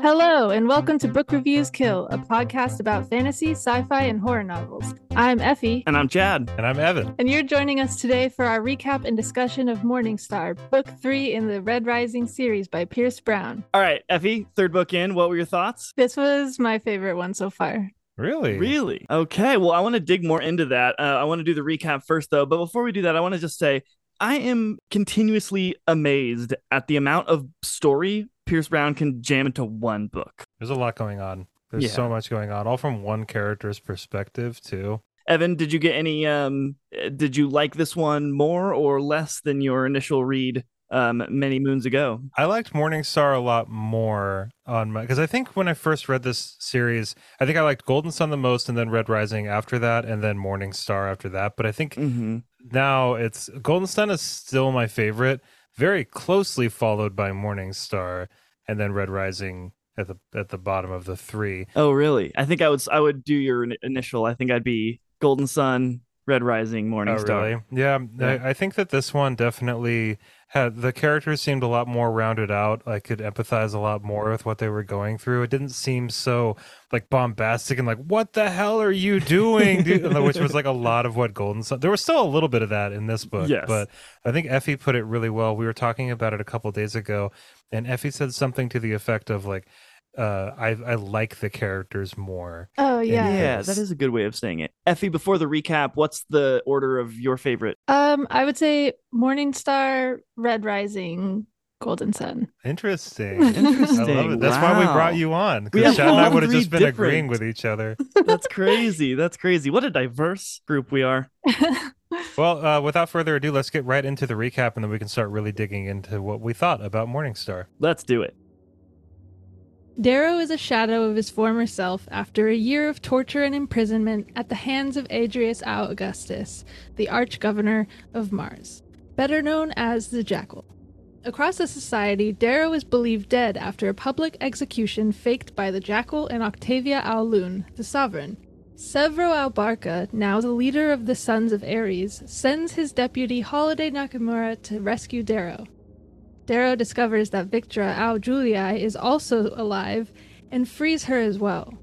Hello, and welcome to Book Reviews Kill, a podcast about fantasy, sci fi, and horror novels. I'm Effy, And I'm Chad. And I'm Evan. and you're joining us today for our recap and discussion of Morningstar, Book 3 in the Red Rising series by Pierce Brown. All right, Effy, third book in. What were your thoughts? This was my favorite one so far. Really? Really? Okay. Well, I want to dig more into that. Uh, I want to do the recap first, though. But before we do that, I want to just say I am continuously amazed at the amount of story Pierce Brown can jam into one book. There's a lot going on. There's Yeah. so much going on, all from one character's perspective, too. Evan, did you get any? Um, did you like this one more or less than your initial read um, many moons ago? I liked Morningstar a lot more on my because I think when I first read this series, I think I liked Golden Son the most, and then Red Rising after that, and then Morningstar after that. But I think Mm-hmm. now it's Golden Son is still my favorite, very closely followed by Morning Star, and then Red Rising at the at the bottom of the three. Oh, really? I think I would. I would do your initial. I think I'd be Golden Son, Red Rising, Morning Oh, Star. really? Yeah, Yeah. I, I think that this one definitely had the characters seemed a lot more rounded out. I could empathize a lot more with what they were going through. It didn't seem so like bombastic and like, "What the hell are you doing?" dude?" Which was like a lot of what Golden Son. There was still a little bit of that in this book, Yes. but I think Effy put it really well. We were talking about it a couple days ago, and Effy said something to the effect of like, uh, "I I like the characters more." Oh, yeah. Yeah, that is a good way of saying it. Effy, before the recap, what's the order of your favorite? Um, I would say Morning Star, Red Rising, Golden Son. Interesting. Interesting. I love it. That's why we brought you on. We Because have Chad and I all would have just been agreeing with each other. That's crazy. That's crazy. What a diverse group we are. Well, uh, without further ado, let's get right into the recap and then we can start really digging into what we thought about Morningstar. Let's do it. Darrow is a shadow of his former self after a year of torture and imprisonment at the hands of Adrius Au Augustus, the Arch-Governor of Mars, better known as the Jackal. Across the society, Darrow is believed dead after a public execution faked by the Jackal and Octavia Au Lune, the Sovereign. Sevro Au Barca, now the leader of the Sons of Ares, sends his deputy Holiday Nakamura to rescue Darrow. Darrow discovers that Victra Au Julii is also alive and frees her as well.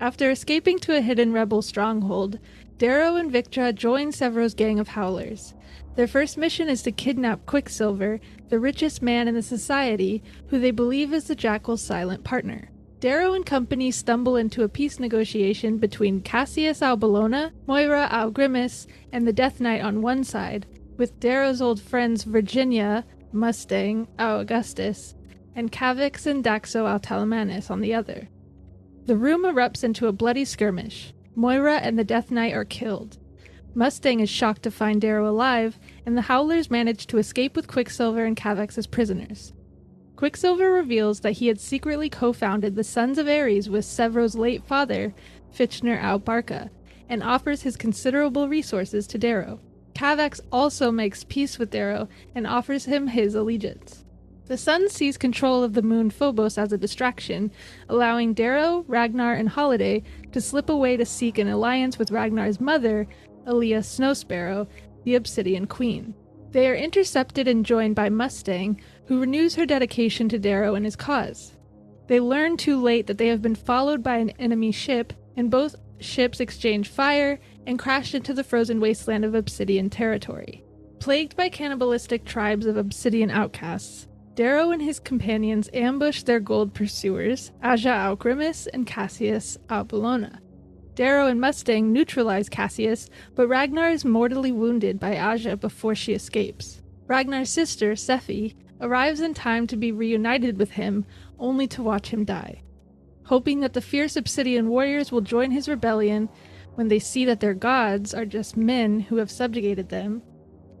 After escaping to a hidden rebel stronghold, Darrow and Victra join Sevro's gang of howlers. Their first mission is to kidnap Quicksilver, the richest man in the society, who they believe is the Jackal's silent partner. Darrow and company stumble into a peace negotiation between Cassius Au Bellona, Moira Au Grimmus, and the Death Knight on one side, with Darrow's old friends Virginia, Mustang, Au Augustus, and Kavax and Daxo Au Telemanus on the other. The room erupts into a bloody skirmish. Moira and the Death Knight are killed. Mustang is shocked to find Darrow alive, and the Howlers manage to escape with Quicksilver and Kavax as prisoners. Quicksilver reveals that he had secretly co founded the Sons of Ares with Sevro's late father, Fitchner Au Barca, and offers his considerable resources to Darrow. Kavax also makes peace with Darrow and offers him his allegiance. The sun seize control of the moon Phobos as a distraction, allowing Darrow, Ragnar, and Holiday to slip away to seek an alliance with Ragnar's mother, Alia Snowsparrow, the Obsidian Queen. They are intercepted and joined by Mustang, who renews her dedication to Darrow and his cause. They learn too late that they have been followed by an enemy ship, and both ships exchange fire and crashed into the frozen wasteland of Obsidian territory. Plagued by cannibalistic tribes of Obsidian outcasts, Darrow and his companions ambush their gold pursuers, Aja Au Grimmus and Cassius Au Bellona. Darrow and Mustang neutralize Cassius, but Ragnar is mortally wounded by Aja before she escapes. Ragnar's sister, Sefi, arrives in time to be reunited with him, only to watch him die. Hoping that the fierce Obsidian warriors will join his rebellion when they see that their gods are just men who have subjugated them,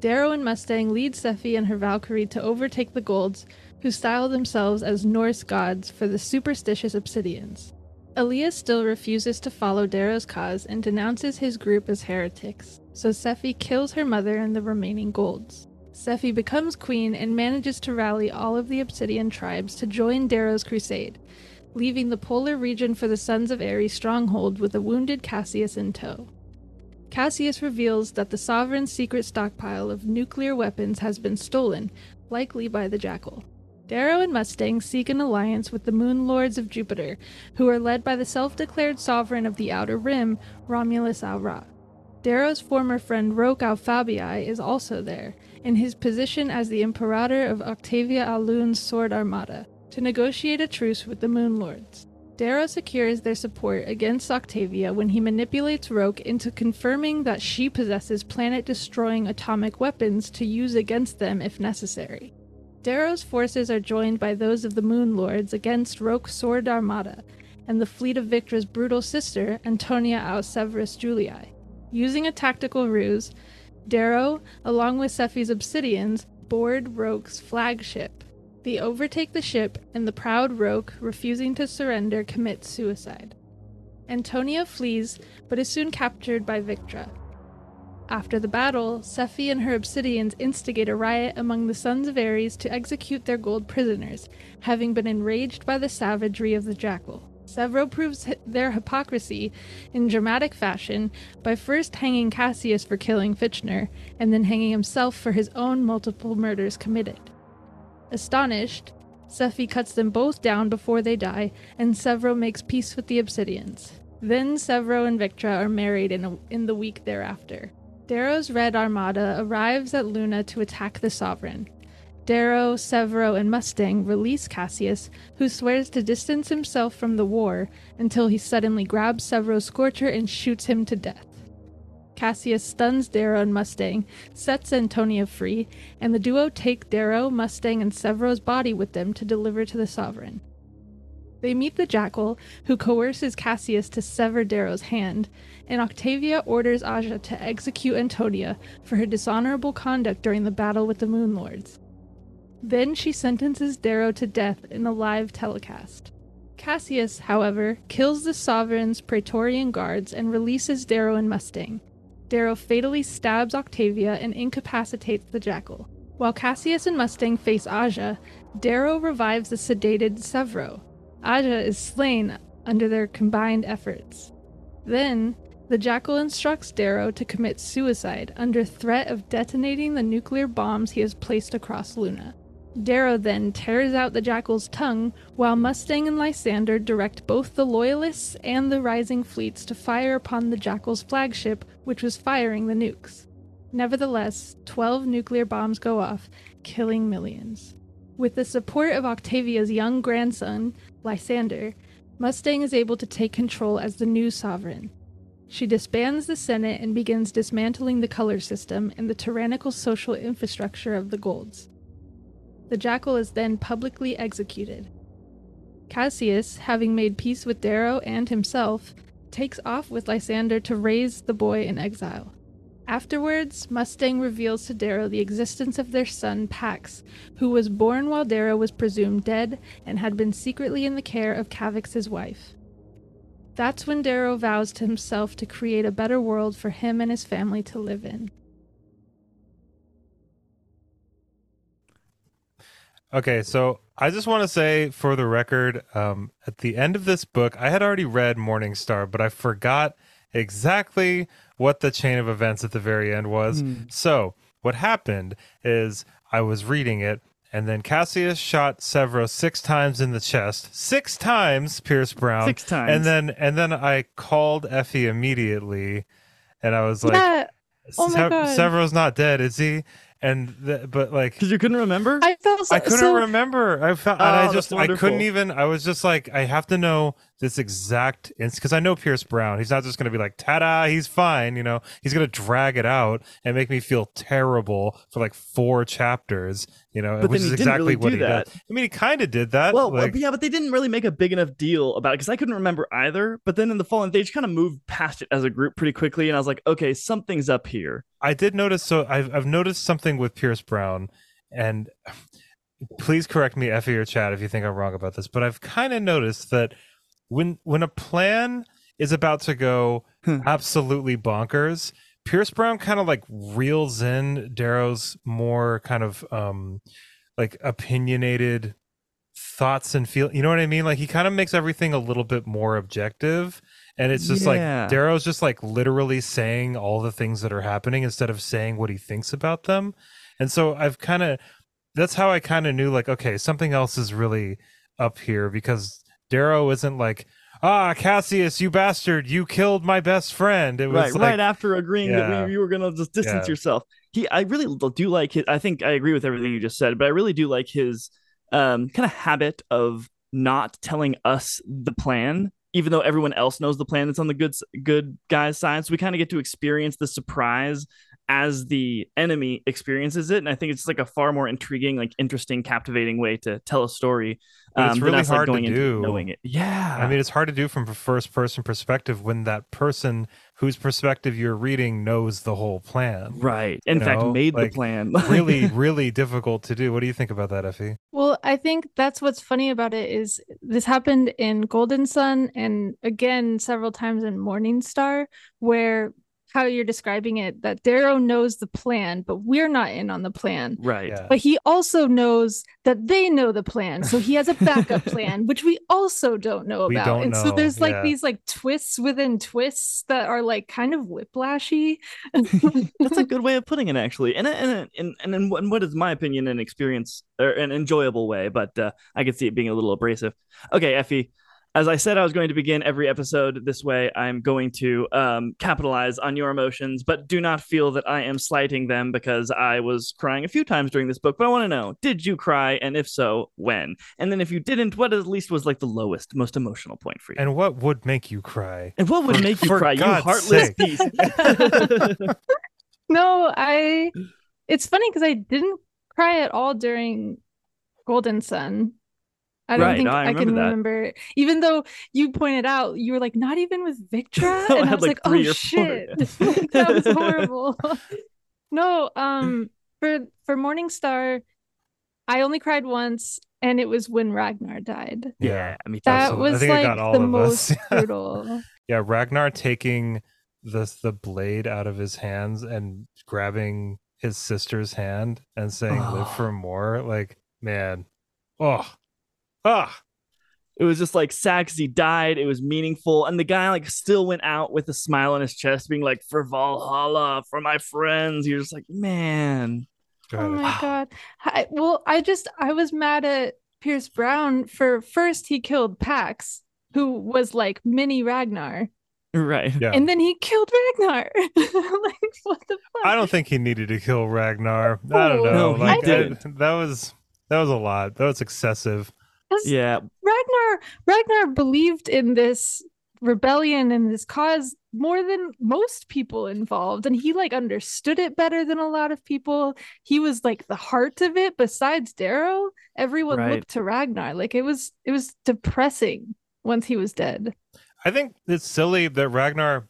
Darrow and Mustang lead Sefi and her Valkyrie to overtake the Golds, who style themselves as Norse gods for the superstitious Obsidians. Elias still refuses to follow Darrow's cause and denounces his group as heretics, so Sefi kills her mother and the remaining Golds. Sefi becomes queen and manages to rally all of the Obsidian tribes to join Darrow's crusade, leaving the polar region for the Sons of Ares stronghold with a wounded Cassius in tow. Cassius reveals that the Sovereign's secret stockpile of nuclear weapons has been stolen, likely by the Jackal. Darrow and Mustang seek an alliance with the Moon Lords of Jupiter, who are led by the self declared sovereign of the Outer Rim, Romulus Au Raa. Darrow's former friend Roque Au Fabii is also there, in his position as the Imperator of Octavia Au Lune's Sword Armada, to negotiate a truce with the Moon Lords. Darrow secures their support against Octavia when he manipulates Roque into confirming that she possesses planet destroying atomic weapons to use against them if necessary. Darrow's forces are joined by those of the Moon Lords against Roque's Sword Armada and the fleet of Victra's brutal sister, Antonia aus Julii. Using a tactical ruse, Darrow, along with Sefi's Obsidians, board Roque's flagship, they overtake the ship, and the proud Roque, refusing to surrender, commits suicide. Antonia flees, but is soon captured by Victra. After the battle, Sefi and her Obsidians instigate a riot among the Sons of Ares to execute their gold prisoners, having been enraged by the savagery of the Jackal. Sevro proves their hypocrisy in dramatic fashion by first hanging Cassius for killing Fitchner, and then hanging himself for his own multiple murders committed. Astonished, Sefi cuts them both down before they die, and Sevro makes peace with the Obsidians. Then Sevro and Victra are married in, a, in the week thereafter. Darrow's Red Armada arrives at Luna to attack the Sovereign. Darrow, Sevro, and Mustang release Cassius, who swears to distance himself from the war until he suddenly grabs Sevro's Scorcher and shoots him to death. Cassius stuns Darrow and Mustang, sets Antonia free, and the duo take Darrow, Mustang, and Sevro's body with them to deliver to the Sovereign. They meet the Jackal, who coerces Cassius to sever Darrow's hand, and Octavia orders Aja to execute Antonia for her dishonorable conduct during the battle with the Moon Lords. Then she sentences Darrow to death in a live telecast. Cassius, however, kills the Sovereign's Praetorian guards and releases Darrow and Mustang. Darrow fatally stabs Octavia and incapacitates the jackal. While Cassius and Mustang face Aja, Darrow revives the sedated Sevro. Aja is slain under their combined efforts. Then, the jackal instructs Darrow to commit suicide under threat of detonating the nuclear bombs he has placed across Luna. Darrow then tears out the jackal's tongue, while Mustang and Lysander direct both the Loyalists and the Rising fleets to fire upon the jackal's flagship, which was firing the nukes. Nevertheless, 12 nuclear bombs go off, killing millions. With the support of Octavia's young grandson, Lysander, Mustang is able to take control as the new sovereign. She disbands the Senate and begins dismantling the color system and the tyrannical social infrastructure of the Golds. The jackal is then publicly executed. Cassius, having made peace with Darrow and himself, takes off with Lysander to raise the boy in exile. Afterwards, Mustang reveals to Darrow the existence of their son Pax, who was born while Darrow was presumed dead and had been secretly in the care of Kavax's wife. That's when Darrow vows to himself to create a better world for him and his family to live in. Okay, so I just want to say for the record, um, at the end of this book, I had already read Morningstar, but I forgot exactly what the chain of events at the very end was. Mm. So what happened is I was reading it, and then Cassius shot Sevro six times in the chest. Six times, Pierce Brown. Six times. And then and then I called Effy immediately, and I was like, yeah. Oh my God. Sevro's not dead, is he? And the, but like because you couldn't remember? I felt so, i couldn't so... remember. I felt oh, and i oh, just i couldn't even i was just like i have to know this exact instance because i know pierce brown he's not just going to be like ta-da he's fine you know he's going to drag it out and make me feel terrible for like four chapters you know but which is exactly really what he that. does i mean he kind of did that well, like, yeah but they didn't really make a big enough deal about it because i couldn't remember either but then in the fallen they just kind of moved past it as a group pretty quickly and i was like okay something's up here I did notice. So I've I've noticed something with Pierce Brown, and please correct me, Effy or Chad, if you think I'm wrong about this. But I've kind of noticed that when when a plan is about to go hmm. absolutely bonkers, Pierce Brown kind of like reels in Darrow's more kind of um like opinionated thoughts and feel you know what I mean? Like he kind of makes everything a little bit more objective and it's just yeah. like Darrow's just like literally saying all the things that are happening instead of saying what he thinks about them. And so I've kind of that's how I kind of knew like okay, something else is really up here because Darrow isn't like ah Cassius, you bastard, you killed my best friend. It was right, like, right after agreeing that Yeah. we, you were gonna just distance Yeah. yourself. He, I really do like his. I think I agree with everything you just said, but I really do like his um kind of habit of not telling us the plan, even though everyone else knows the plan that's on the good good guy's side. So we kind of get to experience the surprise as the enemy experiences it, and I think it's like a far more intriguing, like interesting, captivating way to tell a story. But it's um, really us, like, hard to going into do. knowing it. Yeah, I mean, it's hard to do from a first person perspective when that person whose perspective you're reading knows the whole plan. right. In you fact, know, made like, the plan. really, really difficult to do. What do you think about that, Effy? Well, I think that's what's funny about it is this happened in Golden Son and again several times in Morning Star, where how you're describing it, that Darrow knows the plan, but we're not in on the plan. right. Yeah. But he also knows that they know the plan. So he has a backup plan, which we also don't know We about. don't and so there's like yeah. these like twists within twists that are like kind of whiplashy. That's a good way of putting it, actually, and and and and in in what is my opinion an experience or an enjoyable way, but uh, I could see it being a little abrasive. Okay, Effy, as I said, I was going to begin every episode this way. I'm going to um, capitalize on your emotions, but do not feel that I am slighting them because I was crying a few times during this book. But I want to know: Did you cry, and if so, when? And then if you didn't, what at least was like the lowest, most emotional point for you? And what would make you cry? And what would For- make you for cry, God's you heartless sake. beast? No, I. It's funny because I didn't cry at all during Golden Son. I don't Right, think I I, can remember that. remember. Even though you pointed out, you were like, not even with Victra, I and I, had, was like, like, three oh or four. shit, that was horrible. no, um, for for Morningstar, I only cried once, and it was when Ragnar died. yeah, I mean That Absolutely. I was think it like got all the of us. most brutal. Yeah, Ragnar taking the the blade out of his hands and grabbing his sister's hand and saying "Live Oh. for more." Like, man, oh, ah, it was just like sad 'cause he died. It was meaningful, and the guy like still went out with a smile on his chest, being like, "For Valhalla, for my friends." You're just like, man, Go Oh ahead. my god. I, well, I just I was mad at Pierce Brown for first he killed Pax, who was like mini Ragnar, right? Yeah, and then he killed Ragnar. like what the fuck? I don't think he needed to kill Ragnar. I don't know. No, he like didn't. that, that was that was a lot. That was excessive. 'Cause Yeah, Ragnar Ragnar believed in this rebellion and this cause more than most people involved and he like understood it better than a lot of people. He was like the heart of it besides darrow. Everyone Right. looked to ragnar. Like it was it was depressing once he was dead. I think it's silly that Ragnar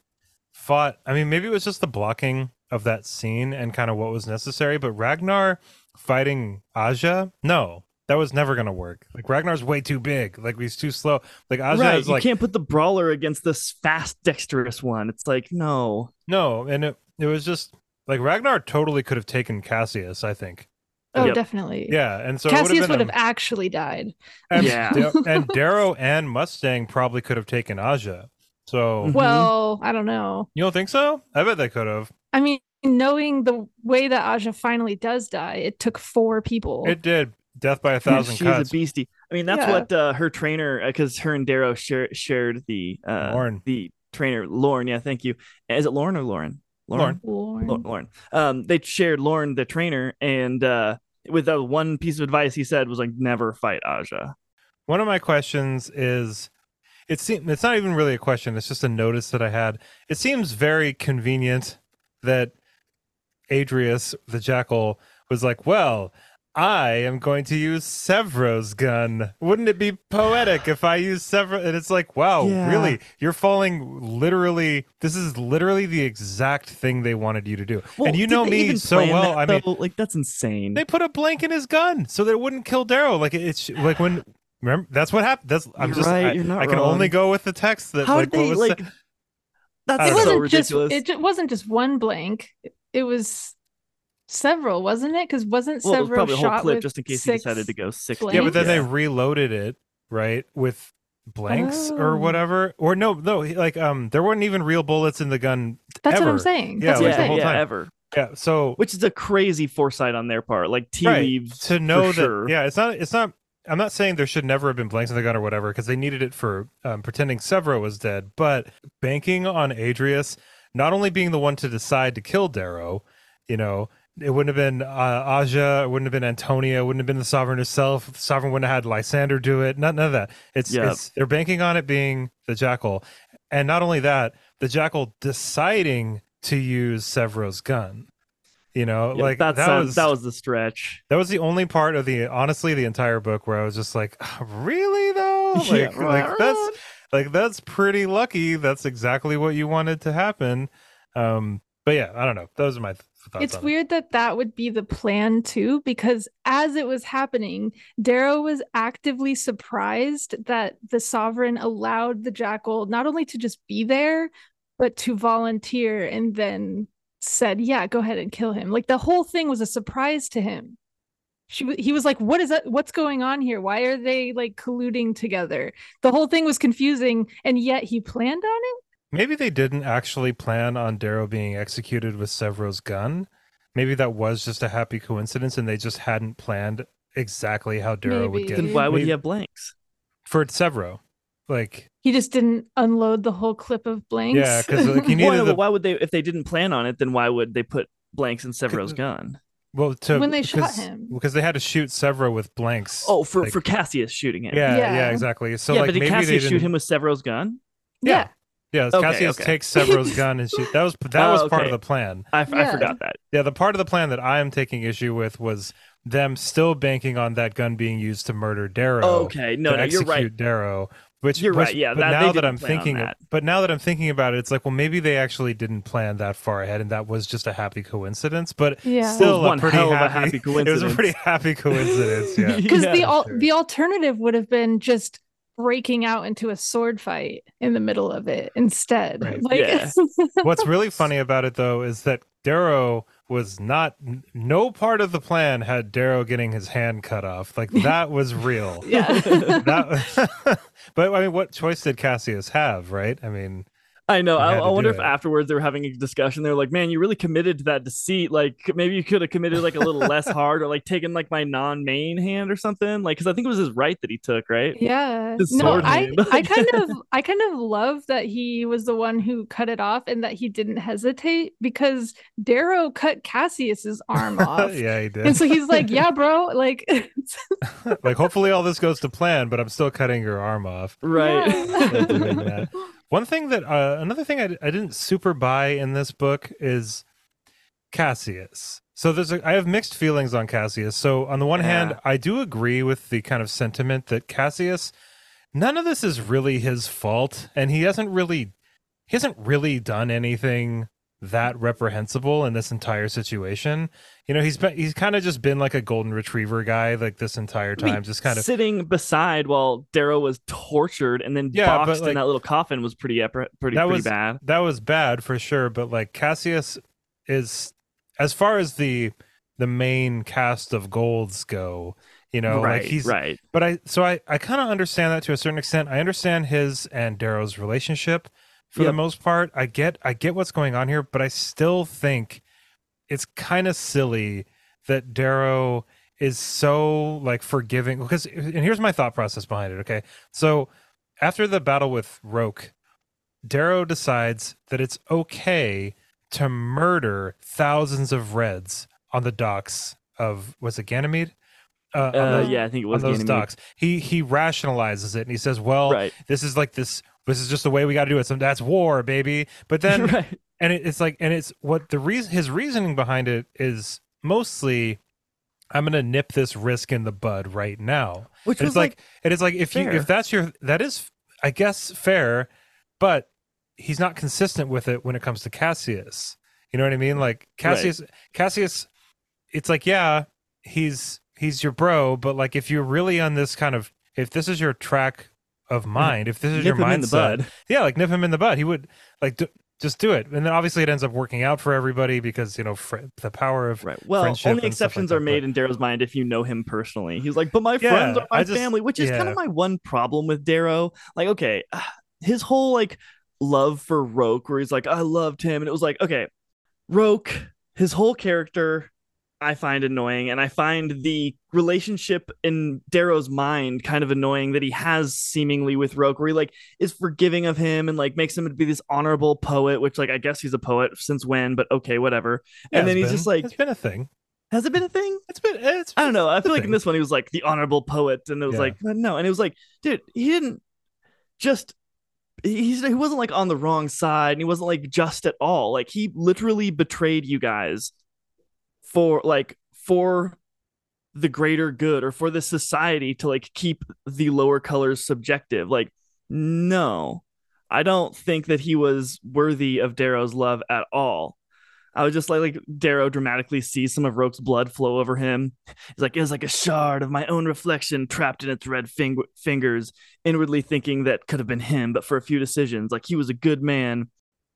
fought. I mean, maybe it was just the blocking of that scene and kind of what was necessary, but Ragnar fighting Aja, no, that was never going to work. Like, Ragnar's way too big. Like, he's too slow. Like, Aja right. is You like, can't put the brawler against this fast, dexterous one. It's like, no, no. And it, it was just like Ragnar totally could have taken Cassius, I think. oh Yep. definitely Yeah. And so cassius would have actually died and, Yeah. and Darrow and Mustang probably could have taken Aja. So, Mhm. well i don't know you don't think so? I bet they could have. i mean knowing the way that aja finally does die it took four people It did. Death by a thousand she's cuts. a beastie. I mean, that's Yeah. what uh, her trainer, because her and Darrow share, shared the uh, Lauren. the trainer, Lauren. Yeah, thank you. Is it Lauren or Lauren? Lauren. Lord. Lau- Lauren. Um, they shared Lauren, the trainer, and uh, with uh, one piece of advice he said was like, never fight Aja. One of my questions is it seems it's not even really a question, it's just a notice that I had. It seems very convenient that Adrius, the jackal, was like, Well, I am going to use Sevro's gun. Wouldn't it be poetic if I use Sevro? And it's like, wow, Yeah. really? You're falling literally. This is literally the exact thing they wanted you to do. and you know me so well. that, I mean, though? like that's insane. they put a blank in his gun so that it wouldn't kill Daryl. Like it's like when remember that's what happened. That's I'm You're just right, I, you're not I can only go with the text that How like did they was like? the- That's it don't so wasn't just it wasn't just one blank it was several wasn't it because wasn't well, it was several probably a whole shot clip with just in case he six decided to go six. blanks? yeah, but then they reloaded it right with blanks or Oh. whatever. Or no, no, like um, there weren't even real bullets in the gun. that's what ever. i'm saying Yeah, that's like what the i'm whole saying time. ever. Yeah. So which is a crazy foresight on their part. Like tea Right, leaves to know that sure. yeah it's not it's not i'm not saying there should never have been blanks in the gun or whatever because they needed it for um, pretending sevro was dead but banking on adrius not only being the one to decide to kill darrow you know it wouldn't have been uh, Aja, it wouldn't have been Antonia, it wouldn't have been the Sovereign herself. The Sovereign wouldn't have had Lysander do it. None, none of that. It's, it's they're banking on it being the Jackal, and not only that, the Jackal deciding to use Sevro's gun. You know, Yeah, like that, sounds was that was the stretch. that was the only part of the honestly the entire book where I was just like, really though, Yeah. like like that's like that's pretty lucky. That's exactly what you wanted to happen. Um, but yeah, I don't know. Those are my. It's on it. weird that that would be the plan too, because as it was happening, Darrow was actively surprised that the sovereign allowed the jackal not only to just be there, but to volunteer and then said, "Yeah, go ahead and kill him." Like the whole thing was a surprise to him. She, he was like, "What is that? What's going on here? Why are they like colluding together?" The whole thing was confusing, and yet he planned on it. Maybe they didn't actually plan on Darrow being executed with Sevro's gun. Maybe that was just a happy coincidence, and they just hadn't planned exactly how Darrow would get Then why would maybe- he have blanks? for Sevro. Like, He just didn't unload the whole clip of blanks. yeah, because like you Why, the why would they if they didn't plan on it? Then why would they put blanks in Sevro's gun? well to When they shot him. because they had to shoot Sevro with blanks. Oh, for like- for Cassius shooting him. yeah, yeah, Yeah. exactly. So yeah, like but did maybe Cassius shoot didn't- him with Sevro's gun? yeah. Yeah, Okay, Cassius okay. takes Sevro's gun and shoot. That was that Oh, was part of the plan. I, Yeah. forgot that. Yeah, the part of the plan that I am taking issue with was them still banking on that gun being used to murder Darrow. okay, no, to no, you're execute right. Darrow. Which You're which- right, yeah, But that- now that I'm thinking, that. but now that I'm thinking about it, it's like, well, maybe they actually didn't plan that far ahead, and that was just a happy coincidence. But Yeah. still, It was one a pretty hell of a happy, happy It was a coincidence. pretty happy coincidence. Yeah. Because Yeah, the al- the alternative would have been just breaking out into a sword fight in the middle of it instead. Right. Like Yeah. What's really funny about it though is that Darrow was not no part of the plan had Darrow getting his hand cut off. Like that was real. yeah. that but I mean what choice did Cassius have, right? I mean I know. I, I wonder if it. afterwards they were having a discussion. They're like, "Man, you really committed to that deceit. Like, maybe you could have committed like a little less hard, or like taken like my non-main hand or something. Like, because I think it was his right that he took, right? Yeah. His No, sword I. I kind of I kind of love that he was the one who cut it off and that he didn't hesitate because Darrow cut Cassius's arm off. yeah, he did. And so he's like, "Yeah, bro, like like hopefully all this goes to plan, but I'm still cutting your arm off. Right. Yeah. One thing that uh, another thing I, I didn't super buy in this book is Cassius. So there's a, I have mixed feelings on Cassius. So on the one hand, I do agree with the kind of sentiment that Cassius none of this is really his fault and he hasn't really he hasn't really done anything that reprehensible in this entire situation. You know, he's been he's kind of just been like a golden retriever guy like this entire I mean, time just kind of sitting beside while Darrow was tortured and then Yeah, boxed like- in that little coffin was pretty pretty That pretty was- bad. that was bad for sure but like cassius is as far as the the main cast of golds go you know right, like he's right. but i so i i kind of understand that to a certain extent i understand his and darrow's relationship for the most part. I get i get what's going on here but i still think it's kind of silly that darrow is so like forgiving. Because and here's my thought process behind it okay? So after the battle with roque darrow decides that it's okay to murder thousands of reds on the docks of was it ganymede? Uh, Uh, the- yeah, I think it was on those Ganymede. docks. He he rationalizes it and he says well Right. this is like this this is just the way we got to do it so that's war baby. But then right. and it, it's like and it's what the reason his reasoning behind it is mostly i'm gonna nip this risk in the bud right now. Which it's like, it is like if you if that's your that is i guess fair but he's not consistent with it when it comes to cassius. You know what i mean? Like cassius cassius it's like yeah he's he's your bro but like if you're really on this kind of if this is your track of mind if this is your him in the mindset bud. yeah like nip him in the butt he would like just do it and then obviously it ends up working out for everybody because you know fr- the power of Right. Well, only stuff like exceptions that, are made but- in Darrow's mind if you know him personally. He's like, but my Yeah, friends are my just- family, which is kind of my one problem with Darrow. Like, okay, his whole like love for Roque, where he's like, I loved him, and it was like, okay, Roque, his whole character I find annoying, and I find the relationship in Darrow's mind kind of annoying that he has seemingly with Roque, where he like is forgiving of him and like makes him to be this honorable poet, which like I guess he's a poet since when, but okay, whatever. Yeah, and then he's been- just like, it's been a thing. has it been a thing? It's been it's I don't know. I feel like in this one he was like the honorable poet, and it was Yeah. like no, and it was like, dude, he didn't just. He's, he wasn't like on the wrong side and he wasn't like just at all like he literally betrayed you guys for like for the greater good or for the society to like keep the lower colors subjective like no i don't think that he was worthy of darrow's love at all I was just like, like Darrow dramatically sees some of Roque's blood flow over him. He's like, it was like a shard of my own reflection trapped in its red fing- fingers, inwardly thinking that could have been him, but for a few decisions. Like he was a good man.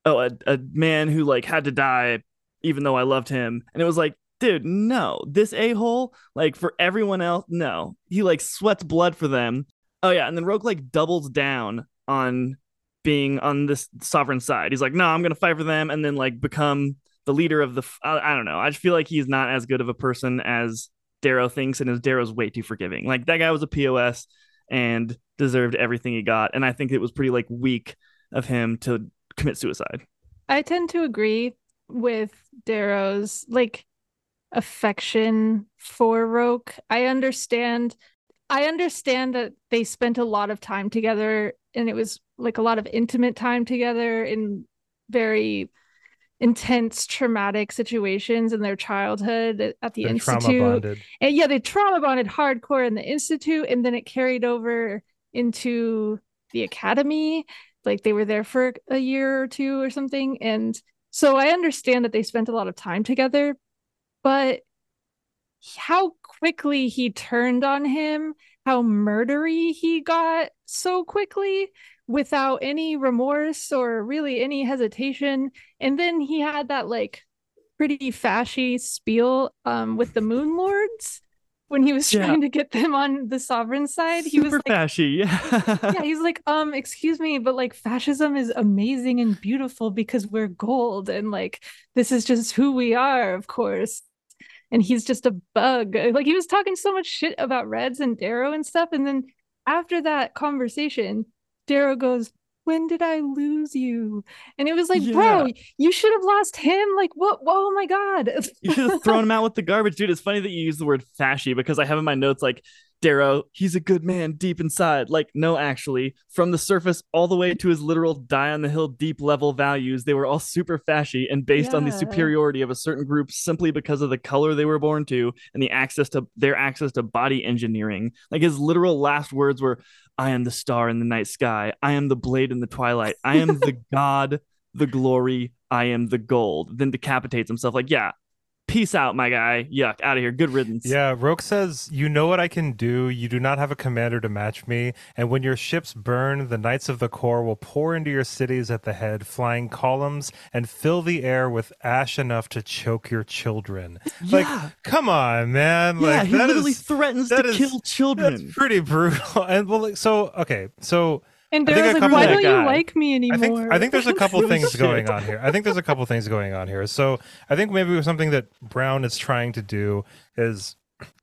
Oh, a, a man who like had to die, even though I loved him. And it was like, dude, no, this a hole, like for everyone else, no. He like sweats blood for them. Oh yeah, and then Roque like doubles down on being on this sovereign side. He's like, no, I'm gonna fight for them, and then like become the leader of the. F- I, I don't know. I just feel like he's not as good of a person as Darrow thinks, and his Darrow's way too forgiving. Like that guy was a pos and deserved everything he got, and I think it was pretty like weak of him to commit suicide. I tend to agree with Darrow's like affection for Roque. I understand I understand that they spent a lot of time together and it was like a lot of intimate time together in very intense traumatic situations in their childhood at the They're institute and yeah, they trauma bonded hardcore in the institute, and then it carried over into the academy. Like they were there for a year or two or something. And so I understand that they spent a lot of time together, but how quickly he turned on him, how murdery he got so quickly without any remorse or really any hesitation. And then he had that like pretty fashy spiel um with the moon lords when he was Yeah. trying to get them on the sovereign side he was Super like fashy. Yeah. yeah he's like um excuse me but like fascism is amazing and beautiful because we're gold and like this is just who we are of course and he's just a bug uh, like he was talking so much shit about reds and darrow and stuff and then after that conversation darrow goes when did I lose you? And it was like, bro, you should have lost him. Like, what? Oh my God. You should have thrown him out with the garbage, dude. It's funny that you use the word fashy because I have in my notes like Darrow, he's a good man deep inside. Like, no, actually, from the surface all the way to his literal die on the hill deep level values, they were all super fashy and based on the superiority of a certain group simply because of the color they were born to and the access to their access to body engineering. Like his literal last words were, I am the star in the night sky. I am the blade in the twilight. I am the god, the glory. I am the gold. Then decapitates himself. Like, yeah, peace out, my guy. Yuck, out of here. Good riddance. Yeah, Roque says, You know what I can do. You do not have a commander to match me. And when your ships burn, the knights of the core will pour into your cities at the head, flying columns, and fill the air with ash enough to choke your children. Like, come on, man. yeah, Like, he that literally is- threatens to is- kill children. That's pretty brutal. And well, like, so, okay. So, And I think like, why don't you like me I anymore? think I think there's a couple things going on here. I think there's a couple things going on here. So I think maybe something that Brown is trying to do is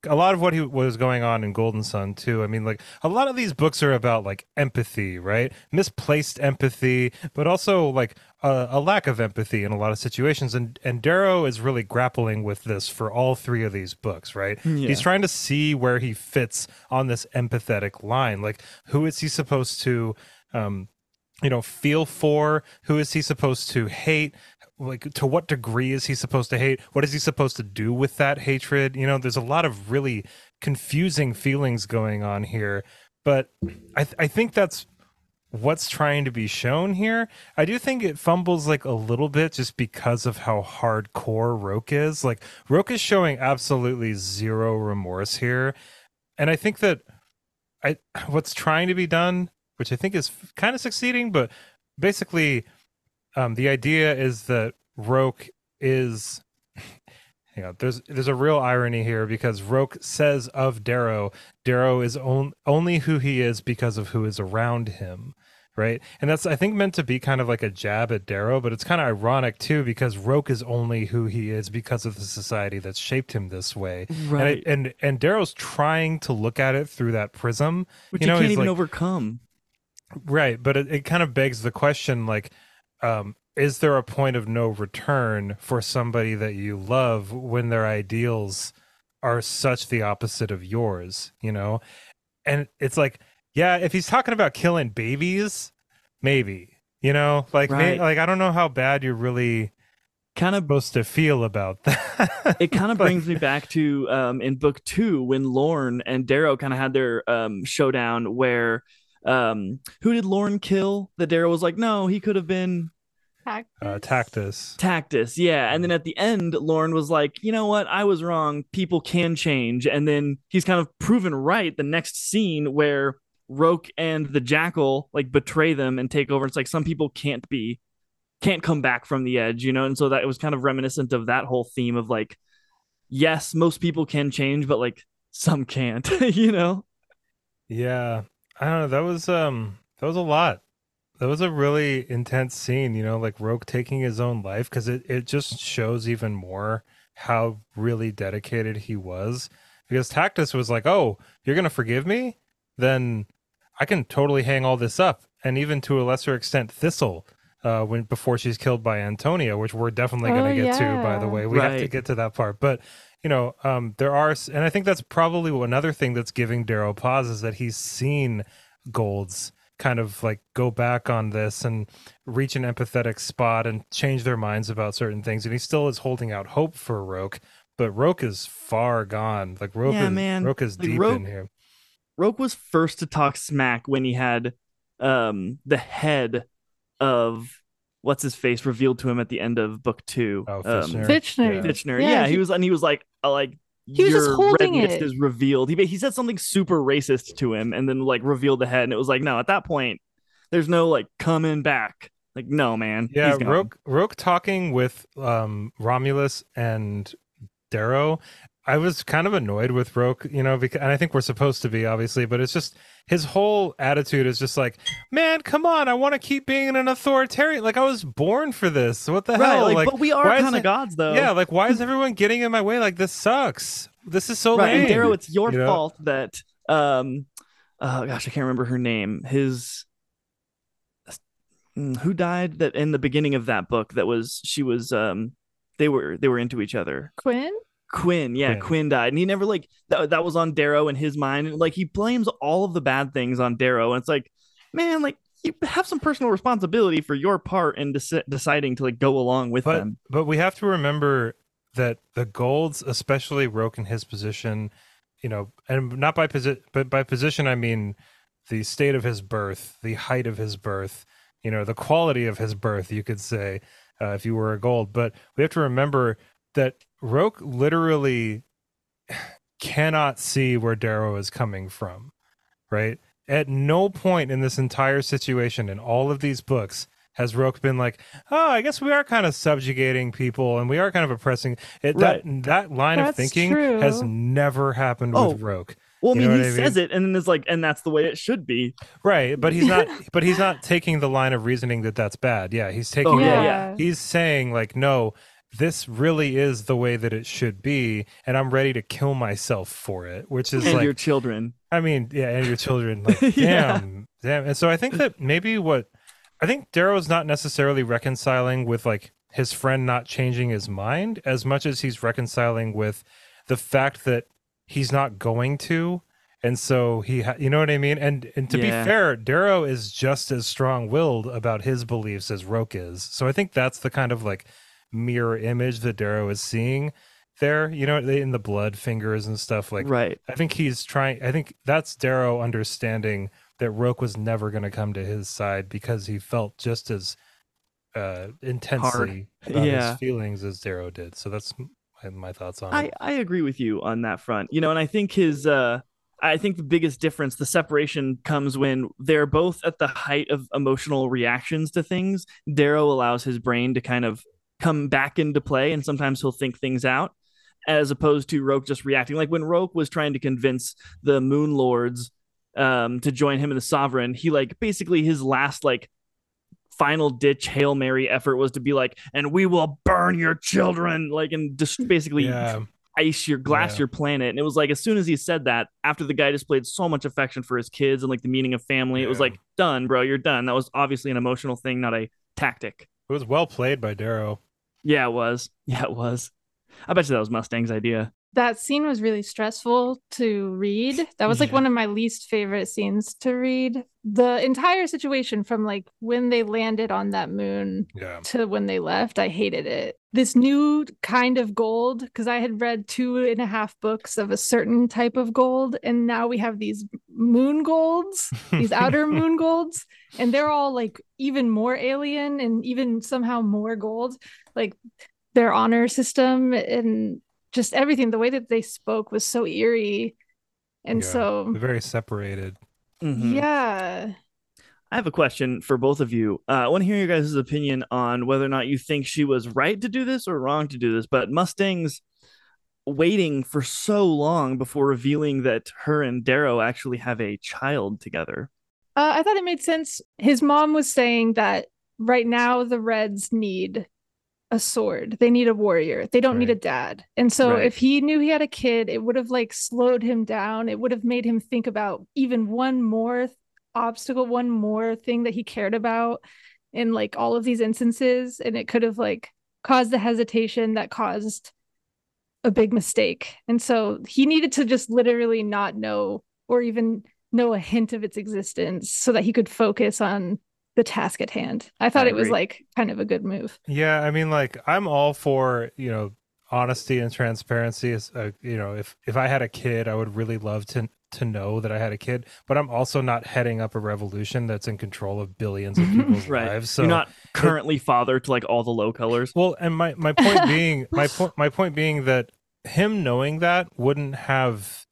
a lot of what he was going on in Golden Son too. I mean, like a lot of these books are about like empathy, right? Misplaced empathy, but also like a, a lack of empathy in a lot of situations. And and Darrow is really grappling with this for all three of these books, right? Yeah. He's trying to see where he fits on this empathetic line. Like, who is he supposed to? Um, you know feel for who is he supposed to hate like to what degree is he supposed to hate what is he supposed to do with that hatred you know there's a lot of really confusing feelings going on here but i th- i think that's what's trying to be shown here i do think it fumbles like a little bit just because of how hardcore roque is like roque is showing absolutely zero remorse here and i think that i what's trying to be done which I think is kind of succeeding, but basically, um, the idea is that Roque is. Hang on, there's there's a real irony here because Roque says of Darrow, Darrow is on, only who he is because of who is around him, right? And that's I think meant to be kind of like a jab at Darrow, but it's kind of ironic too because Roque is only who he is because of the society that's shaped him this way. Right. And I, and, and Darrow's trying to look at it through that prism, Which you you, know, can't even like- overcome. right? But it, it kind of begs the question, like, um, is there a point of no return for somebody that you love when their ideals are such the opposite of yours? You know, and it's like, yeah, if he's talking about killing babies, maybe. You know, like, may, like I don't know how bad you're really Kind of supposed to feel about that. it kind of brings me back to um, in book two when Lorn and Darrow kind of had their um, showdown where um, who did Lorn kill? That Darrow was like, no, he could have been uh, Tactus. Tactus, yeah. And then at the end, Lorne was like, you know what? I was wrong. People can change. And then he's kind of proven right the next scene where Roque and the Jackal like betray them and take over. It's like some people can't be can't come back from the edge, you know? And so that it was kind of reminiscent of that whole theme of like, yes, most people can change, but like some can't, you know? Yeah. I don't know. That was um that was a lot. That was a really intense scene, you know, like Roque taking his own life because it, it just shows even more how really dedicated he was. Because Tactus was like, Oh, you're gonna forgive me? Then I can totally hang all this up. And even to a lesser extent, Thistle, uh, when before she's killed by Antonia, which we're definitely gonna Oh, get to, by the way. We have to get to that part. But you know, um, there are, and I think that's probably another thing that's giving Darrow pause is that he's seen Golds kind of like go back on this and reach an empathetic spot and change their minds about certain things, and he still is holding out hope for Roque, but Roque is far gone. Like Roque Yeah, is man. Roque is Like, deep Roque- in here. Roque was first to talk smack when he had um the head of what's his face revealed to him at the end of book two. Oh, Um, Fitchner. Fitchner. Yeah. Fitchner. Yeah, Yeah, he, he- was, and he was like, uh, like He was just your holding red mist it. is revealed. He he said something super racist to him, and then like revealed the head, and it was like, no, at that point, there's no like coming back. Like, no, man. Yeah, Roque Roque talking with um Romulus and Darrow. I was kind of annoyed with Roque, you know, because and I think we're supposed to be obviously, but it's just his whole attitude is just like, man, come on, I want to keep being an authoritarian. Like I was born for this. What the Right, hell? like, Like, but we are why is kind of gods, though. yeah, like why is everyone getting in my way? Like this sucks. This is so right. lame. And Darrow, it's your you know? fault that um, oh gosh, I can't remember her name. His Mm, who died that in the beginning of that book that was she was um they were they were into each other Quinn? Quinn, yeah, Quinn. Quinn. died, and he never like that. That was on Darrow in his mind, and like he blames all of the bad things on Darrow, and it's like, man, like you have some personal responsibility for your part in deci- deciding to like go along with but them. but we have to remember that the golds especially roque in his position you know and not by position but by position i mean the state of his birth the height of his birth you know the quality of his birth you could say uh, if you were a gold but we have to remember that roque literally cannot see where darrow is coming from right at no point in this entire situation in all of these books has Roque been like, oh, I guess we are kind of subjugating people and we are kind of oppressing. It, That that line of thinking true. has never happened Oh. with Roque, Well, I you mean, know he I mean? says it, and then it's like, and that's the way it should be. right? But he's not. but he's not taking the line of reasoning that that's bad. Yeah, he's taking. Oh, yeah, yeah. He's saying like, no, this really is the way that it should be, and I'm ready to kill myself for it. Which is and like, your children. I mean, yeah, and your children. Like, damn, damn. And so I think that maybe what I think Darrow's not necessarily reconciling with like his friend not changing his mind as much as he's reconciling with the fact that he's not going to. And so he, ha- you know what I mean? And and to Yeah. be fair, Darrow is just as strong-willed about his beliefs as Roque is. So I think that's the kind of like mirror image that Darrow is seeing there. You know, in the blood fingers and stuff like right. I think he's trying. I think that's Darrow understanding that Roque was never going to come to his side because he felt just as uh, intensely about Yeah. his feelings as Darrow did. So that's my, my thoughts on I, it. I agree with you on that front. You know, and I think his uh I think the biggest difference, the separation comes when they're both at the height of emotional reactions to things. Darrow allows his brain to kind of come back into play and sometimes he'll think things out as opposed to Roque just reacting. Like when Roque was trying to convince the Moon Lords um, to join him in the Sovereign, he like basically his last like final ditch hail mary effort was to be like, and we will burn your children, like and just basically Yeah. ice your glass Yeah. your planet. And it was like as soon as he said that, after the guy displayed so much affection for his kids and like the meaning of family, it was like done, bro. You're done. That was obviously an emotional thing, not a tactic. It was well played by Darrow. Yeah, it was. Yeah, it was. I bet you that was Mustang's idea. That scene was really stressful to read. That was like Yeah. one of my least favorite scenes to read. The entire situation from like when they landed on that moon Yeah. to when they left, I hated it. This new kind of gold, because I had read two and a half books of a certain type of gold, and now we have these moon golds, these outer moon golds, and they're all like even more alien and even somehow more gold. Like their honor system and just everything, the way that they spoke was so eerie. And Yeah. so, Very separated. Mhm. yeah. I have a question for both of you. Uh, I want to hear your guys' opinion on whether or not you think she was right to do this or wrong to do this. But Mustang's waiting for so long before revealing that her and Darrow actually have a child together. Uh, I thought it made sense. His mom was saying that right now the Reds need a sword. They need a warrior. They don't need a dad. And so Right. if he knew he had a kid, it would have like slowed him down. It would have made him think about even one more th- obstacle, one more thing that he cared about in like all of these instances. And it could have like caused the hesitation that caused a big mistake. And so he needed to just literally not know or even know a hint of its existence so that he could focus on the task at hand. I thought I it was like kind of a good move. Yeah, I mean, like I'm all for you know honesty and transparency. Is uh, you know, if if I had a kid, I would really love to to know that I had a kid. But I'm also not heading up a revolution that's in control of billions of people's Right. lives. So You're not currently father to like all the low colors. well, and my my point being my point my point being that him knowing that wouldn't have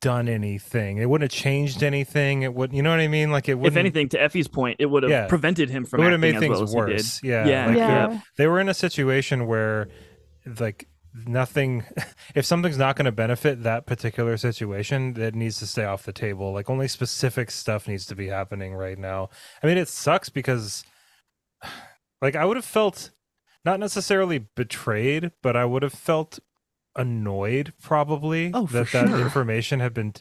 done anything. It wouldn't have changed anything. It would, you know what I mean? Like it would. If anything, to Effy's point, it would have Yeah. prevented him it from would have made things well as he did. worse. Yeah, Yeah, like, yeah. They, they were in a situation where, like, nothing. If something's not going to benefit that particular situation, it needs to stay off the table. Like, only specific stuff needs to be happening right now. I mean, it sucks because, like, I would have felt not necessarily betrayed, but I would have felt annoyed probably Oh, that that information had been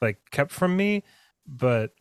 like kept from me but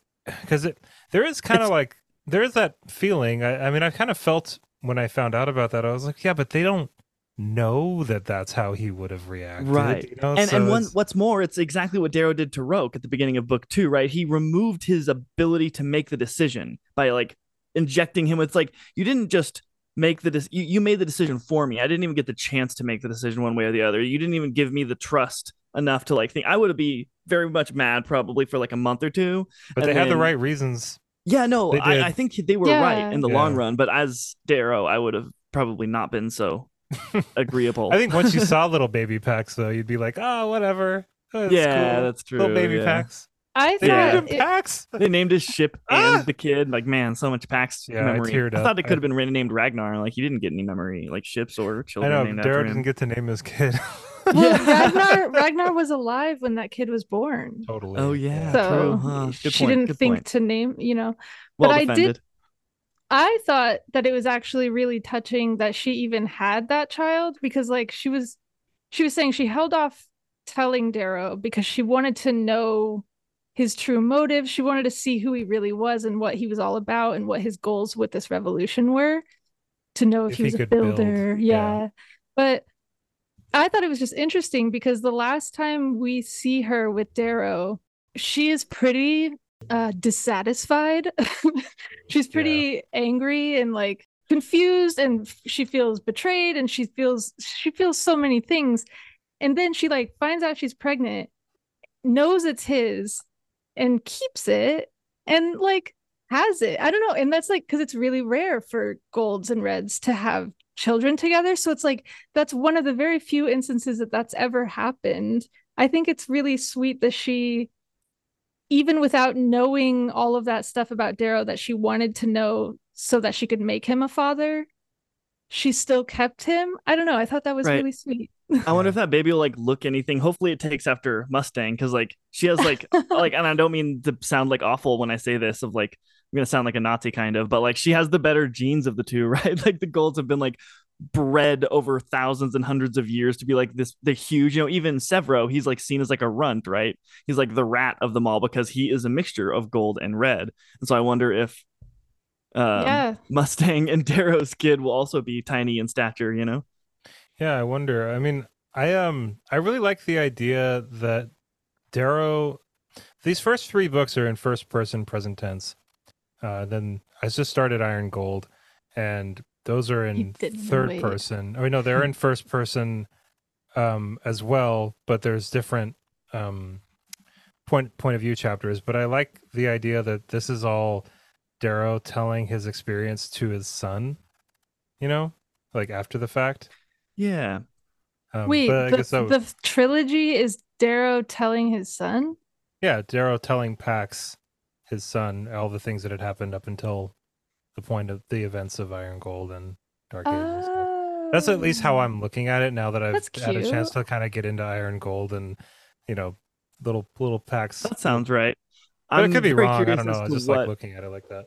because it there is kind of like there is that feeling I, I mean i kind of felt when i found out about that i was like yeah but they don't know that that's how he would have reacted Right. you know? and So and one, what's more, it's exactly what Darrow did to Roque at the beginning of book two, right? He removed his ability to make the decision by like injecting him with like you didn't just make the de- you, you made the decision for me. I didn't even get the chance to make the decision one way or the other. You didn't even give me the trust enough to like think I would be very much mad probably for like a month or two. but and they had the right reasons Yeah, no, I, I think they were Yeah. right in the Yeah. long run, but as Darrow, I would have probably not been so agreeable. i think once you saw little baby Pax though you'd be like oh whatever it's yeah, cool. that's true. little baby yeah. Pax I they Yeah. thought named him it- Pax They named his ship Ah! and the kid. Like, man, so much Pax Yeah, I memory. teared up. thought it could have been renamed Ragnar. Like, he didn't get any memory, like ships or children. i know named Darrow after didn't get to name his kid well, Yeah. Ragnar Ragnar was alive when that kid was born. totally Oh, yeah. So true, huh? She point, didn't good think point. to name, you know. well but I did- I thought that it was actually really touching that she even had that child because like she was she was saying she held off telling Darrow because she wanted to know his true motive. She wanted to see who he really was and what he was all about and what his goals with this revolution were to know if, If he he was a could build, builder. yeah. Yeah. But I thought it was just interesting because the last time we see her with Darrow, she is pretty uh dissatisfied. She's pretty angry and like confused and she feels betrayed and she feels she feels so many things. And then she like finds out she's pregnant, knows it's his and keeps it and like has it. I don't know. And that's like cuz it's really rare for golds and reds to have children together. So it's like that's one of the very few instances that that's ever happened. I think it's really sweet that she even without knowing all of that stuff about Darrow that she wanted to know so that she could make him a father, she still kept him. I don't know. I thought that was Right. really sweet. I wonder if that baby will like look anything. Hopefully, it takes after Mustang because like she has like like, and I don't mean to sound like awful when I say this of like I'm gonna sound like a Nazi kind of, but like she has the better genes of the two, right? Like the Golds have been like bred over thousands and hundreds of years to be like this the huge, you know, even Sevro, he's like seen as like a runt, right? He's like the rat of them all because he is a mixture of gold and red. And so I wonder if um, yeah. Mustang and Darrow's kid will also be tiny in stature, you know? Yeah, I wonder. I mean, I um I really like the idea that Darrow these first three books are in first person present tense. Uh then I just started Iron Gold and those are in third wait. person. I mean no, they're in first person um as well, but there's different um point point of view chapters, but I like the idea that this is all Darrow telling his experience to his son, you know, like after the fact. Yeah. Um, Wait, but I the, guess that was- the trilogy is Darrow telling his son? Yeah, Darrow telling Pax, his son, all the things that had happened up until the point of the events of Iron Gold and Dark Ages. That's at least how Oh. I'm looking at it now that I've had a chance to kind of get into Iron Gold and you know little little Pax. That sounds right. But it could be wrong. I don't know. I just what... like looking at it like that.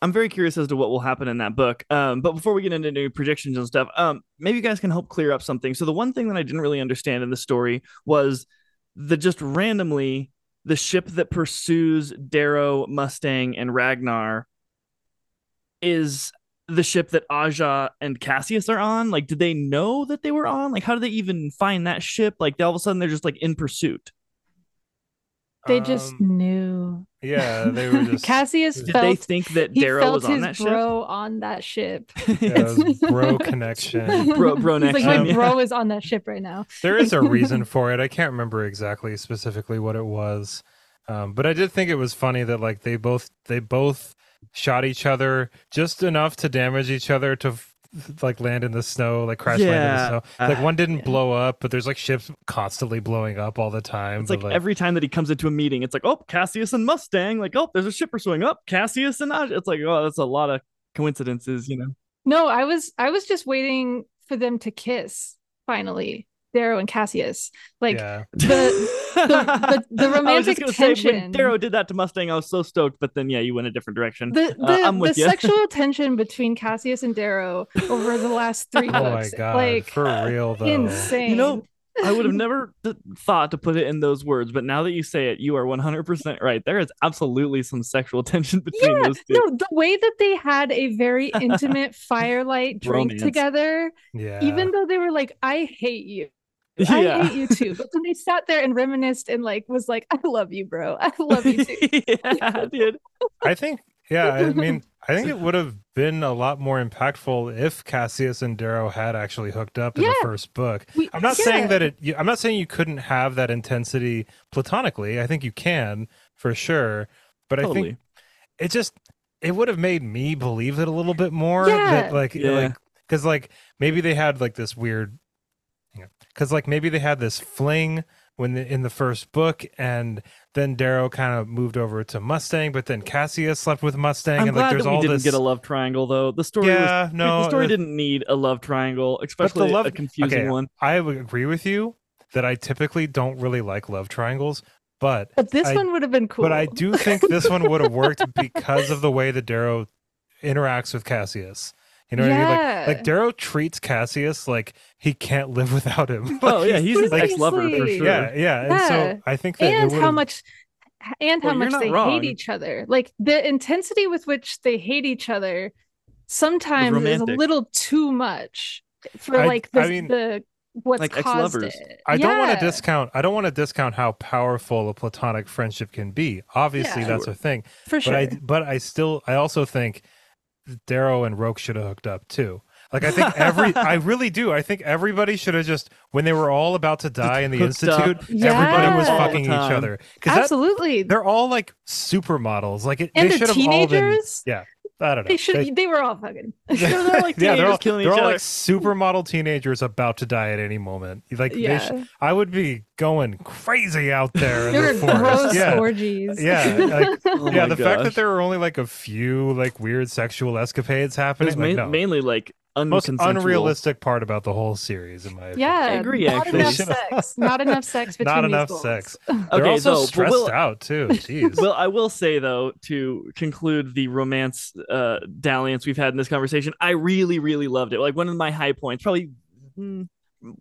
I'm very curious as to what will happen in that book. Um, but before we get into new predictions and stuff, um, maybe you guys can help clear up something. So the one thing that I didn't really understand in the story was the just randomly the ship that pursues Darrow, Mustang, and Ragnar is the ship that Aja and Cassius are on. Like, did they know that they were on? Like, how did they even find that ship? Like, all of a sudden they're just like in pursuit. They just Um, knew. yeah, they were just Cassius Did Did felt they think that he Darrow felt was on his that ship? bro on that ship. yeah, bro connection. Bro- bro He's like next my time, yeah. bro is on that ship right now. there is a reason for it. I can't remember exactly specifically what it was. Um, but I did think it was funny that like they both they both shot each other just enough to damage each other to f- like land in the snow, like crash land in the snow. Uh, like one didn't Yeah. blow up, but there's like ships constantly blowing up all the time. It's but, like, every time that he comes into a meeting, it's like, oh, Cassius and Mustang. Like, oh, there's a ship pursuing up Cassius and Aj. It's like, oh, that's a lot of coincidences, you know. No, I was I was just waiting for them to kiss finally. Darrow and Cassius. Like yeah. the- the- the was romantic gonna say when tension- Darrow did that to Mustang, I was so stoked, but then yeah, you went a different direction. the the, Uh, the sexual tension between Cassius and Darrow over the last three Oh my god. Like for real though. insane. You know, I would have never th- thought to put it in those words, but now that you say it, you are 100% right. There is absolutely some sexual tension between Yeah, those two. No, the way that they had a very intimate firelight drink Romance. together, yeah. even though they were like, I hate you. Yeah. I hate you too. But then they sat there and reminisced and like was like, I love you, bro. I love you too. yeah, dude. I think, yeah, I mean, I think it would have been a lot more impactful if Cassius and Darrow had actually hooked up in the first book. We- I'm not yeah. saying that it. I'm not saying you couldn't have that intensity platonically. I think you can for sure, but I think it just it would have made me believe it a little bit more. Yeah. That like Yeah. like because like maybe they had like this weird, because like maybe they had this fling when the, in the first book and then Darrow kind of moved over to Mustang, but then Cassius slept with Mustang, I'm and like glad there's that we all didn't this. get a love triangle though. The story yeah, was no, the story the- didn't need a love triangle, especially the love- a confusing okay, one. I would agree with you that I typically don't really like love triangles, but But this I- one would have been cool. but I do think this one would have worked because of the way that Darrow interacts with Cassius. You know what I mean? Like like Darrow treats Cassius like he can't live without him. Oh yeah, he's his like- ex lover for sure. yeah, yeah. And Yeah. so I think that it and how much and how Well, you're much they wrong. hate each other. Like the intensity with which they hate each other sometimes is a little too much for I- like I the, mean- the what's Like caused ex-lovers. it. I don't want to discount. I don't want to discount how powerful a platonic friendship can be. Obviously, Yeah. that's Sure. a thing. for But sure. I, but I still, I also think Darrow and Roque should have hooked up too. Like I think every, I really do. I think everybody should have just when they were all about to die in the hooked up. institute, everybody was Yeah. All fucking each other because Absolutely. they're all like supermodels. Like it, and they the should have all been. Yeah, I don't know. they should They- they were all fucking. They're like yeah, they're all, killing they're each all other. like supermodel teenagers about to die at any moment. Like they Yeah. sh- I would be going crazy out there in They were the forest. gross yeah, orgies. yeah, like, Oh yeah. my The fact that there were only like a few like weird sexual escapades happening. was like, ma- no. mainly like most unrealistic part about the whole series, in my opinion. Yeah, I agree, Not actually. enough sex. Not enough sex between Not enough goals. sex. They're Okay, also so, stressed we'll- out too. Jeez. Well, I will say though, to conclude the romance uh, dalliance we've had in this conversation, I really, really loved it. Like one of my high points, probably mm,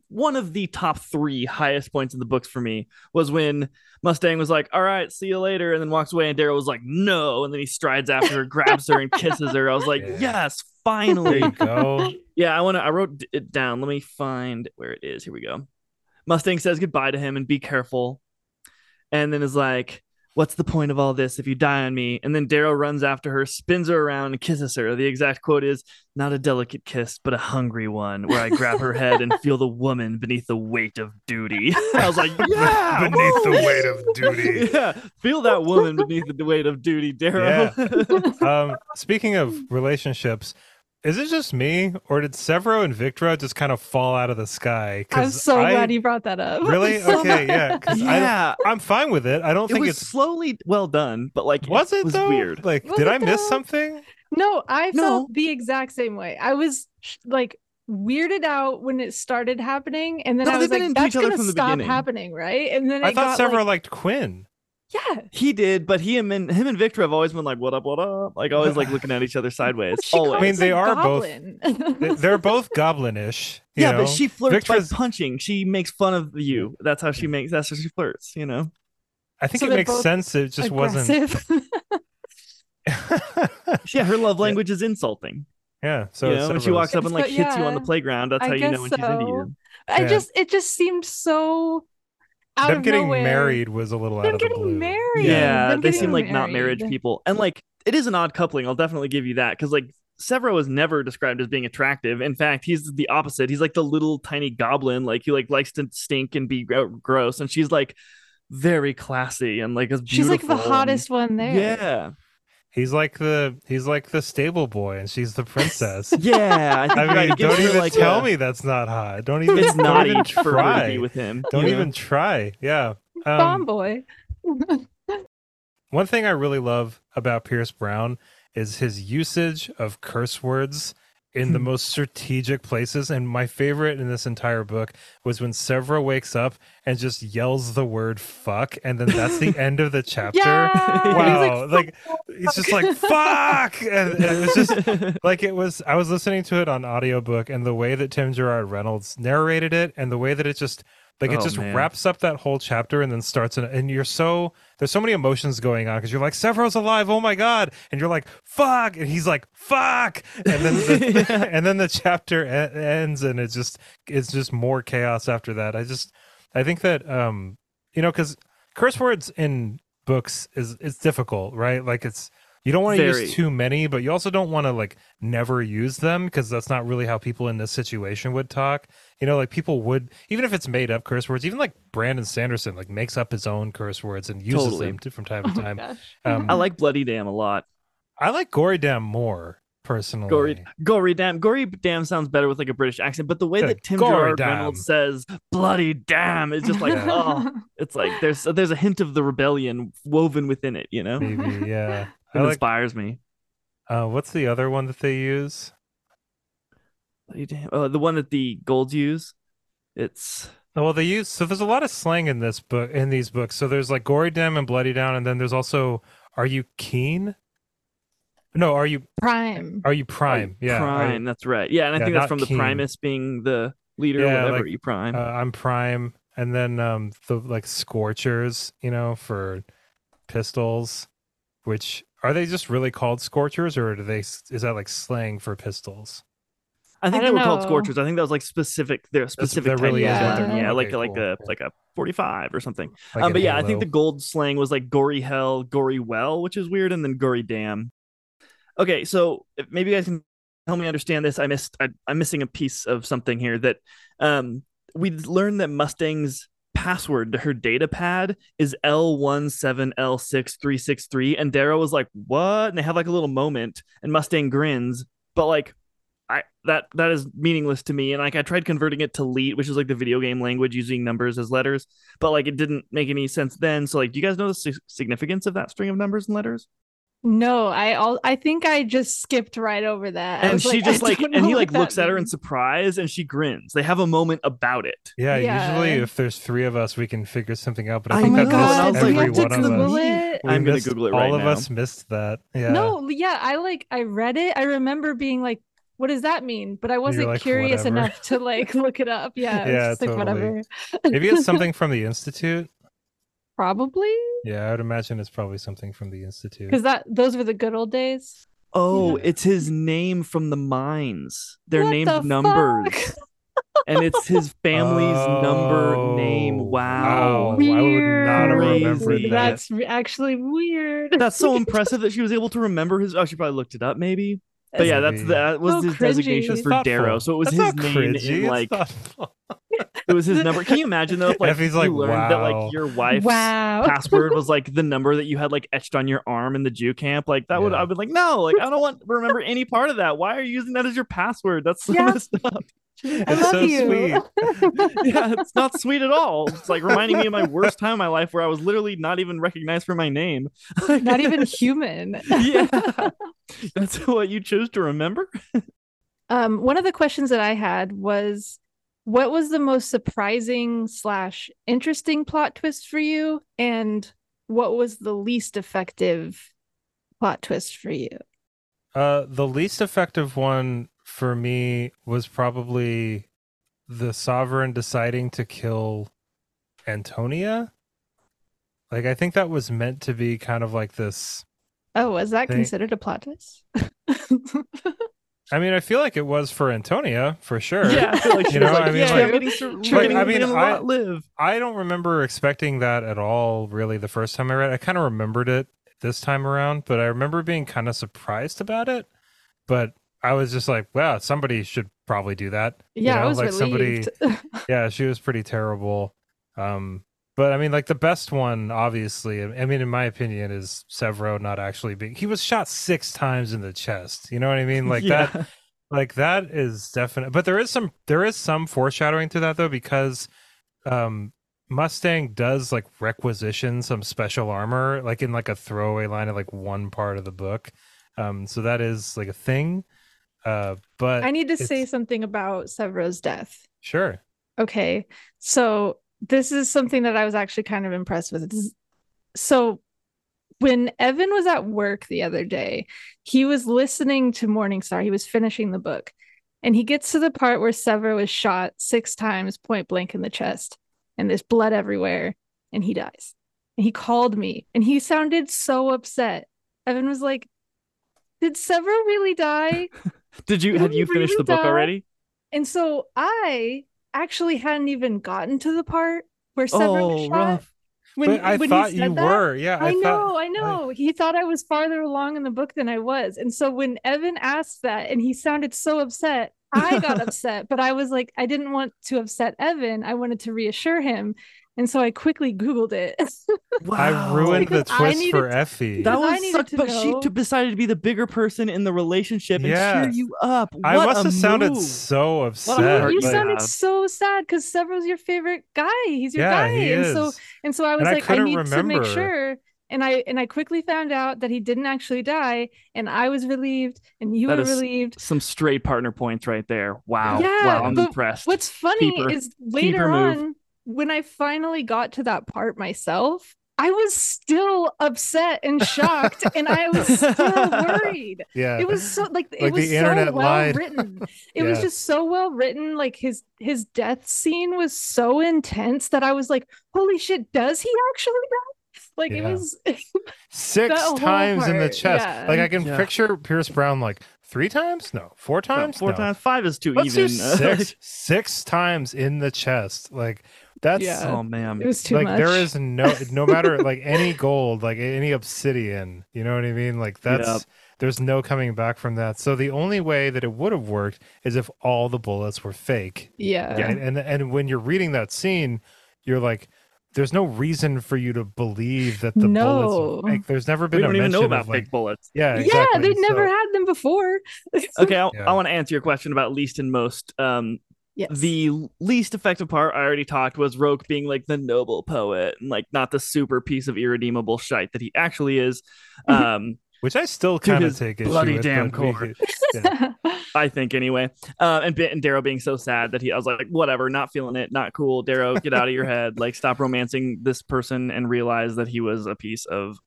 one of the top three highest points in the books for me was when Mustang was like, "All right, see you later," and then walks away, and Darrow was like, "No," and then he strides after her, grabs her, and kisses her. I was like, Yeah. "Yes, there finally." you go. Yeah, I want to. I wrote it down. Let me find where it is. Here we go. Mustang says goodbye to him and be careful, and then is like, "What's the point of all this if you die on me?" And then Darrow runs after her, spins her around, and kisses her. The exact quote is, "Not a delicate kiss, but a hungry one, where I grab her head and feel the woman beneath the weight of duty." I was like, "Yeah, Beneath the weight of duty. Yeah, feel that woman beneath the weight of duty, Darrow. um, speaking of relationships, is it just me or did Sevro and Victra just kind of fall out of the sky? I'm so I, glad you brought that up. Really? So Okay, yeah. 'cause I, yeah, I'm fine with it. I don't it think was it's slowly well done, but like was it was though? weird. Like, Was did it I miss though? something? No, I No. felt the exact same way. I was like weirded out when it started happening, and then No, I was like, "That's gonna stop beginning. happening, right?" And then I thought got, Sevro like, liked Quinn. Yeah, He did, but he and him and Victra have always been like, "What up? What up?" Like always like looking at each other sideways. She always. I mean, they are both- goblin. They- They're both goblinish. you yeah, know? but she flirts Victra's- by punching. She makes fun of you. That's how she makes. That's how she flirts. You know. I think So it makes sense. It just wasn't. Yeah, her love language is insulting. yeah. So you it's know, when she walks up and like So, hits you on the playground, that's I how you know guess when she's into you. I Yeah. just it just seemed so out them of getting nowhere. married was a little out Them of the blue. married. Yeah, them they seem like not marriage people, and like it is an odd coupling. I'll definitely give you that because like Sevro is never described as being attractive. In fact, he's the opposite. He's like the little tiny goblin, like he like likes to stink and be gross, and she's like very classy and like is She's like the beautiful and- hottest one there. Yeah, He's like the he's like the stable boy, and she's the princess. yeah. I, think I you're right. mean, don't even like, tell a- me that's not hot. Don't even. It's don't naughty even for her try. with him. Don't you know? even try. Yeah. Bomb Um, boy. one thing I really love about Pierce Brown is his usage of curse words in Hmm. the most strategic places. And my favorite in this entire book was when Sevro wakes up and just yells the word fuck, and then that's the end of the chapter. Yeah. Wow. Like, "Fuck." it's just like fuck. And, and it was just like it was I was listening to it on audiobook and the way that Tim Gerard Reynolds narrated it and the way that it just like it Oh, just man. wraps up that whole chapter and then starts an, and you're so there's so many emotions going on because you're like Sevro's alive. Oh my god. And you're like fuck. And he's like fuck. And then the, and then the chapter e- ends and it's just it's just more chaos after that. I just I think that um you know because curse words in books is it's difficult right? Like it's you don't want to use too many but you also don't want to like never use them because that's not really how people in this situation would talk you know like people would even if it's made up curse words even like brandon sanderson like makes up his own curse words and uses Totally. them to, from time Oh to my time um, I like Bloody damn a lot. i like gory damn more personally Gory, gory damn, gory damn sounds better with like a British accent, but the way that Tim gory Gerard damn. Reynolds says "bloody damn" is just like, oh, it's like there's there's a hint of the rebellion woven within it, you know. maybe yeah i It like inspires me. uh, what's the other one that they use Bloody. Oh, the one that the golds use. It's Oh, well, they use so there's a lot of slang in this book in these books. So there's like gory dam and bloody down, and then there's also are you keen? No, are you Prime. are you prime? Yeah, are you- Prime. That's right. Yeah, and I Yeah, think that's not from the Keen. Primus being the leader, Yeah, whatever like, you prime. uh, I'm prime, and then um the like scorchers, you know, for pistols. Which are they just really called scorchers, or do they is that like slang for pistols? I think I they were don't called scorchers. I think that was like specific. Their specific that really of is what weapon. they're Yeah, called. like Okay, like a like a forty five or something. Like um, but yeah, I think the gold slang was like gory hell, gory well, which is weird, and then gory damn. Okay, so maybe you guys can help me understand this. I missed. I, I'm missing a piece of something here. That um, we learned that Mustang's password to her data pad is L17L6363, and Darrow was like, "What?" And they have like a little moment, and Mustang grins, but like. I that that is meaningless to me, and like I tried converting it to leet, which is like the video game language using numbers as letters, but like it didn't make any sense then. So like, do you guys know the si- significance of that string of numbers and letters? No, I all I think I just skipped right over that. And was she just like and he like that looks at her in surprise and she grins they have a moment about it Yeah, Yeah. usually if there's three of us, we can figure something out. But I I Oh think my know, that god, was like, every to one of Google us. it? We I'm gonna missed- Google it All right of now. us missed that. Yeah. No, yeah, I like I read it. I remember being like, "What does that mean?" But I wasn't like, curious "Whatever." enough to like look it up. Yeah, Yeah, just like totally. whatever. Maybe it's something from the institute. Probably Yeah, I would imagine it's probably something from the institute. because that those were the good old days. oh Yeah. it's his name from the mines they're What named the numbers and it's his family's number name Oh, wow wow. I would not have Weird. remembered that. That's actually weird. that's so impressive that she was able to remember his oh she probably looked it up maybe but yeah that's that was So his cringy. designation It's for darrow so it was That's his name cringy, in like thoughtful. it was his number can you imagine though if like Effy's you like, learned that like your wife's wow. password was like the number that you had like etched on your arm in the Jew camp. Like that would I've been like, no, like I don't want to remember any part of that. Why are you using that as your password? That's so Yeah. messed up. I It's love so you. sweet. Yeah, it's not sweet at all. It's like reminding me of my worst time in my life where I was literally not even recognized for my name. Not even human. yeah. That's what you chose to remember? Um, one of the questions that I had was, what was the most surprising slash interesting plot twist for you, and what was the least effective plot twist for you? Uh, the least effective one for me was probably the sovereign deciding to kill Antonia. Like, I think that was meant to be kind of like this. Oh, was that They- considered a plot twist? I mean, I feel like it was for Antonia for sure. Yeah, I like You know, like, I mean, yeah, like- I'm getting sur- True. we're getting- I mean, getting a I- lot live. I don't remember expecting that at all, really, the first time I read it. I kind of remembered it this time around, but I remember being kind of surprised about it. But I was just like, wow, somebody should probably do that. You yeah, I was like somebody relieved. yeah, she was pretty terrible. Um, but I mean, like the best one, obviously. I mean, in my opinion, is Sevro not actually being. He was shot six times in the chest. You know what I mean? Like Yeah. that. Like that is definite. But there is some there is some foreshadowing to that though, because um, Mustang does like requisition some special armor, like in like a throwaway line of like one part of the book. Um, so that is like a thing. Uh, but I need to say something about Sevro's death. sure. Okay. So this is something that I was actually kind of impressed with. Is- So when Evan was at work the other day, he was listening to Morningstar. He was finishing the book. And he gets to the part where Sevro was shot six times point blank in the chest, and there's blood everywhere, and he dies. And he called me, and he sounded so upset. Evan was like, Did Sevro really die? Did you Did had he you finished the book already? And so I actually hadn't even gotten to the part where Sevro was Oh, shot. rough. When, but I when he thought you that, were. Yeah, I, I, know, thought, I know. He thought I was farther along in the book than I was. And so when Evan asked that and he sounded so upset, I got upset, but I was like, I didn't want to upset Evan. I wanted to reassure him. And so I quickly Googled it. I ruined the Because I twist needed for to- Effy. That was needed sucked, to but she know. t- decided to be the bigger person in the relationship and Yeah. cheer you up. What I must a have sounded so upset. you like- sounded so sad because Sevro's your favorite guy. He's your yeah, guy. he and is. so and so I was And like, I, couldn't need to make sure. And I and I quickly found out that he didn't actually die, and I was relieved, and you That were relieved. Some straight partner points right there. Wow. Yeah, wow, I'm impressed. What's funny Keeper. is later Keeper move. On, when I finally got to that part myself, I was still upset and shocked, and I was still worried. yeah. It was so like it Like was the internet so well lied. written. It was just so well written. Like his his death scene was so intense that I was like, "Holy shit! Does he actually die?" Like it was. Six that whole times in the chest. yeah. Like I can Yeah. picture Pierce Brown like three times? No, four No, times? four No. times. Five is too Let's even. do six. six times in the chest. Like that's Yeah. oh man. It was too like much. there is no no matter like any gold, like any obsidian, you know what I mean? Like that's Yep. there's no coming back from that. So the only way that it would have worked is if all the bullets were fake. yeah. Right? And and when you're reading that scene, you're like there's no reason for you to believe that the bullets No. are fake. There's never We been a don't even know about of, like, fake bullets. Yeah, Yeah, exactly. they'd never had them before. Okay, I, Yeah. I want to answer your question about least and most. Um, yes. the least effective part I already talked was Roque being like the noble poet and like not the super piece of irredeemable shite that he actually is. Um, which I still kind of take issue bloody with, damn but core. could- yeah. I think anyway. Uh, and Ben- and Darrow being so sad that he, I was like, whatever, not feeling it, not cool. Darrow, get out of your head. Like, stop romancing this person and realize that he was a piece of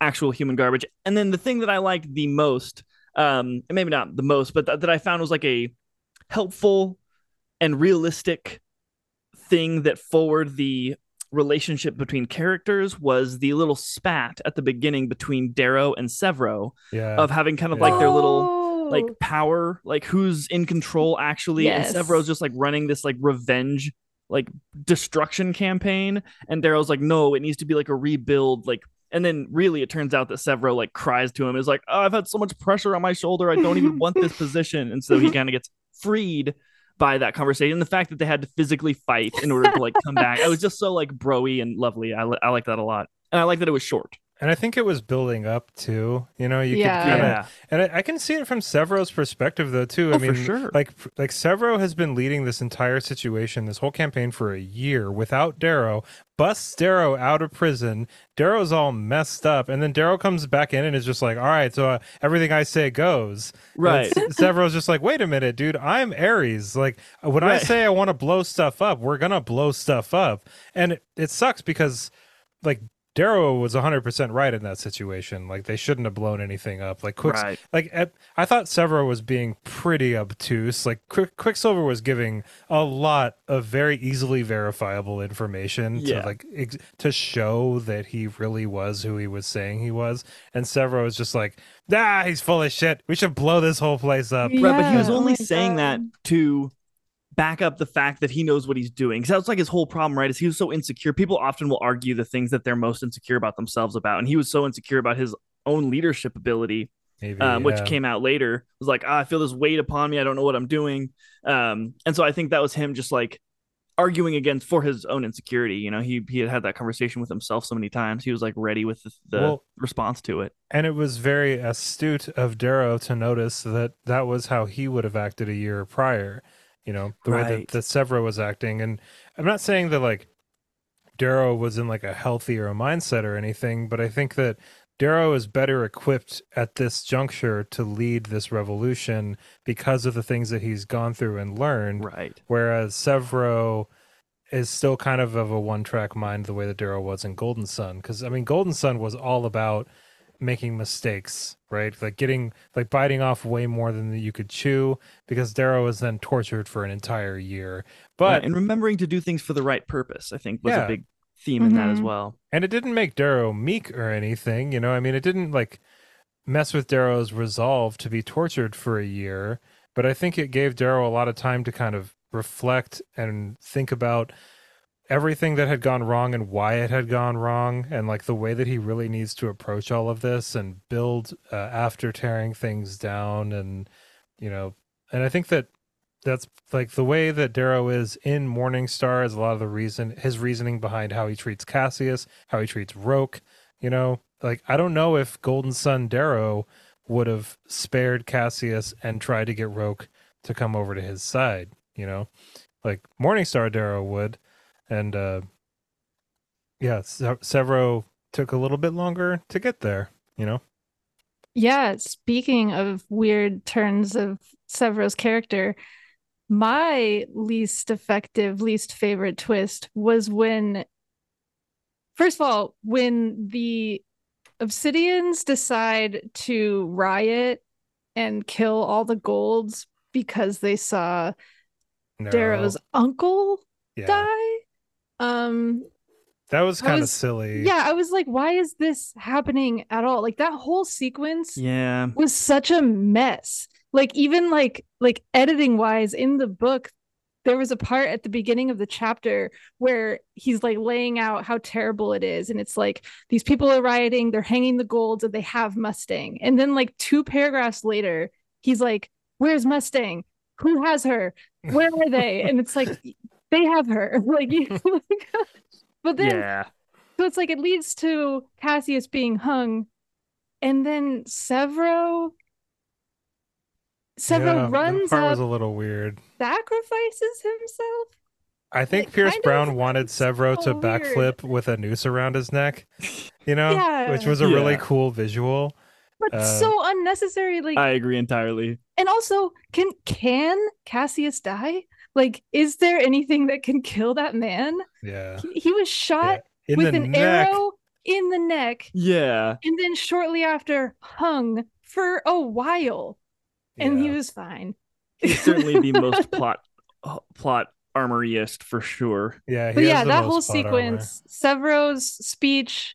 actual human garbage. And then the thing that I liked the most, um, and maybe not the most, but th- that I found was like a helpful and realistic thing that forward the relationship between characters was the little spat at the beginning between Darrow and Sevro yeah. of having kind of Yeah. like their little Oh. like power, like who's in control actually. Yes. And Sevro's just like running this like revenge, like destruction campaign. And Darrow's like, no, it needs to be like a rebuild, like and then really it turns out that Sevro like cries to him, is like, Oh, I've had so much pressure on my shoulder, I don't even want this position. And so he kind of gets freed by that conversation. The fact that they had to physically fight in order to like come back. I was just so like broy and lovely. I, I like that a lot. And I like that it was short. And I think it was building up too. You know, you Yeah. could kind of Yeah. And I, I can see it from Sevro's perspective though too. Oh, I for mean, sure. like like Sevro has been leading this entire situation, this whole campaign for a year without Darrow. Busts Darrow out of prison. Darrow's all messed up, and then Darrow comes back in and is just like, "All right, so uh, everything I say goes." Right. Sevro's just like, "Wait a minute, dude. I'm Ares. Like when I say I want to blow stuff up, we're gonna blow stuff up." And it, it sucks because like Darrow was 100% right in that situation. Like they shouldn't have blown anything up. Like Quicks- Right. like at, I thought Sevro was being pretty obtuse. Like Quick, Quicksilver was giving a lot of very easily verifiable information Yeah. to like ex- to show that he really was who he was saying he was. And Sevro was just like, "Ah, he's full of shit. We should blow this whole place up." Yeah. Right, but he was oh only my saying that to back up the fact that he knows what he's doing. Because that's like his whole problem, right? Is he was so insecure. People often will argue the things that they're most insecure about themselves about, and he was so insecure about his own leadership ability, Maybe, um, which yeah. came out later. It was like, ah, I feel this weight upon me. I don't know what I'm doing. Um, and so I think that was him just like arguing against for his own insecurity. You know, he he had had that conversation with himself so many times. He was like ready with the, the Well- response to it. And it was very astute of Darrow to notice that that was how he would have acted a year prior. You know, the way that, that Sevro was acting. And I'm not saying that like Darrow was in like a healthier mindset or anything, but I think that Darrow is better equipped at this juncture to lead this revolution because of the things that he's gone through and learned. Right. Whereas Sevro is still kind of of a one track mind the way that Darrow was in Golden Son. Because I mean, Golden Son was all about making mistakes, right? Like getting like biting off way more than you could chew. Because Darrow was then tortured for an entire year. But Right, and remembering to do things for the right purpose, I think, was Yeah. a big theme in that as Mhm. well. and it didn't make Darrow meek or anything. You know, I mean, it didn't like mess with Darrow's resolve to be tortured for a year. But I think it gave Darrow a lot of time to kind of reflect and think about everything that had gone wrong and why it had gone wrong and like the way that he really needs to approach all of this and build uh, after tearing things down and you know and i think that that's like the way that darrow is in morningstar is a lot of the reason his reasoning behind how he treats cassius how he treats roque you know? Like i don't know if golden son darrow would have spared cassius and tried to get roque to come over to his side you know? Like morningstar darrow would and uh yeah Se- sevro took a little bit longer to get there you know Yeah, speaking of weird turns of Sevro's character, my least effective, least favorite twist was when, first of all, when the Obsidians decide to riot and kill all the golds because they saw No. Darrow's uncle yeah die. Um, that was kind of silly yeah, I was like, why is this happening at all? Like that whole sequence Yeah. was such a mess. Like even like like editing wise in the book, there was a part at the beginning of the chapter where he's like laying out how terrible it is, and it's like these people are rioting, they're hanging the golds, and they have Mustang, and then like two paragraphs later, he's like, "Where's Mustang? Who has her? Where are they?" and it's like they have her, like you. but then Yeah. so it's like it leads to Cassius being hung, and then Sevro. Sevro Yeah, that runs part up, was a little weird sacrifices himself. I think It Pierce Brown wanted sounds Sevro to so weird. backflip with a noose around his neck, you know, Yeah. which was a really cool visual. but Uh, so unnecessary. Like, I agree entirely. and also, can can Cassius die? Like, is there anything that can kill that man? yeah. He, he was shot In with an neck. arrow in the neck, Yeah. and then shortly after hung for a while, and he was fine. He's certainly the most plot uh, plot armoriest for sure. Yeah, he But yeah, the that whole plot armor. sequence, Sevro's speech,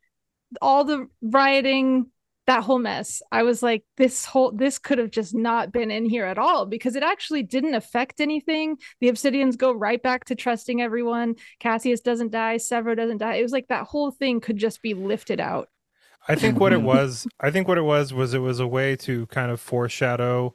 all the rioting, that whole mess. I was like, this whole this could have just not been in here at all because it actually didn't affect anything. The Obsidians go right back to trusting everyone. Cassius doesn't die, Sevro doesn't die. It was like that whole thing could just be lifted out. I think what it Mhm. was, I think what it was was it was a way to kind of foreshadow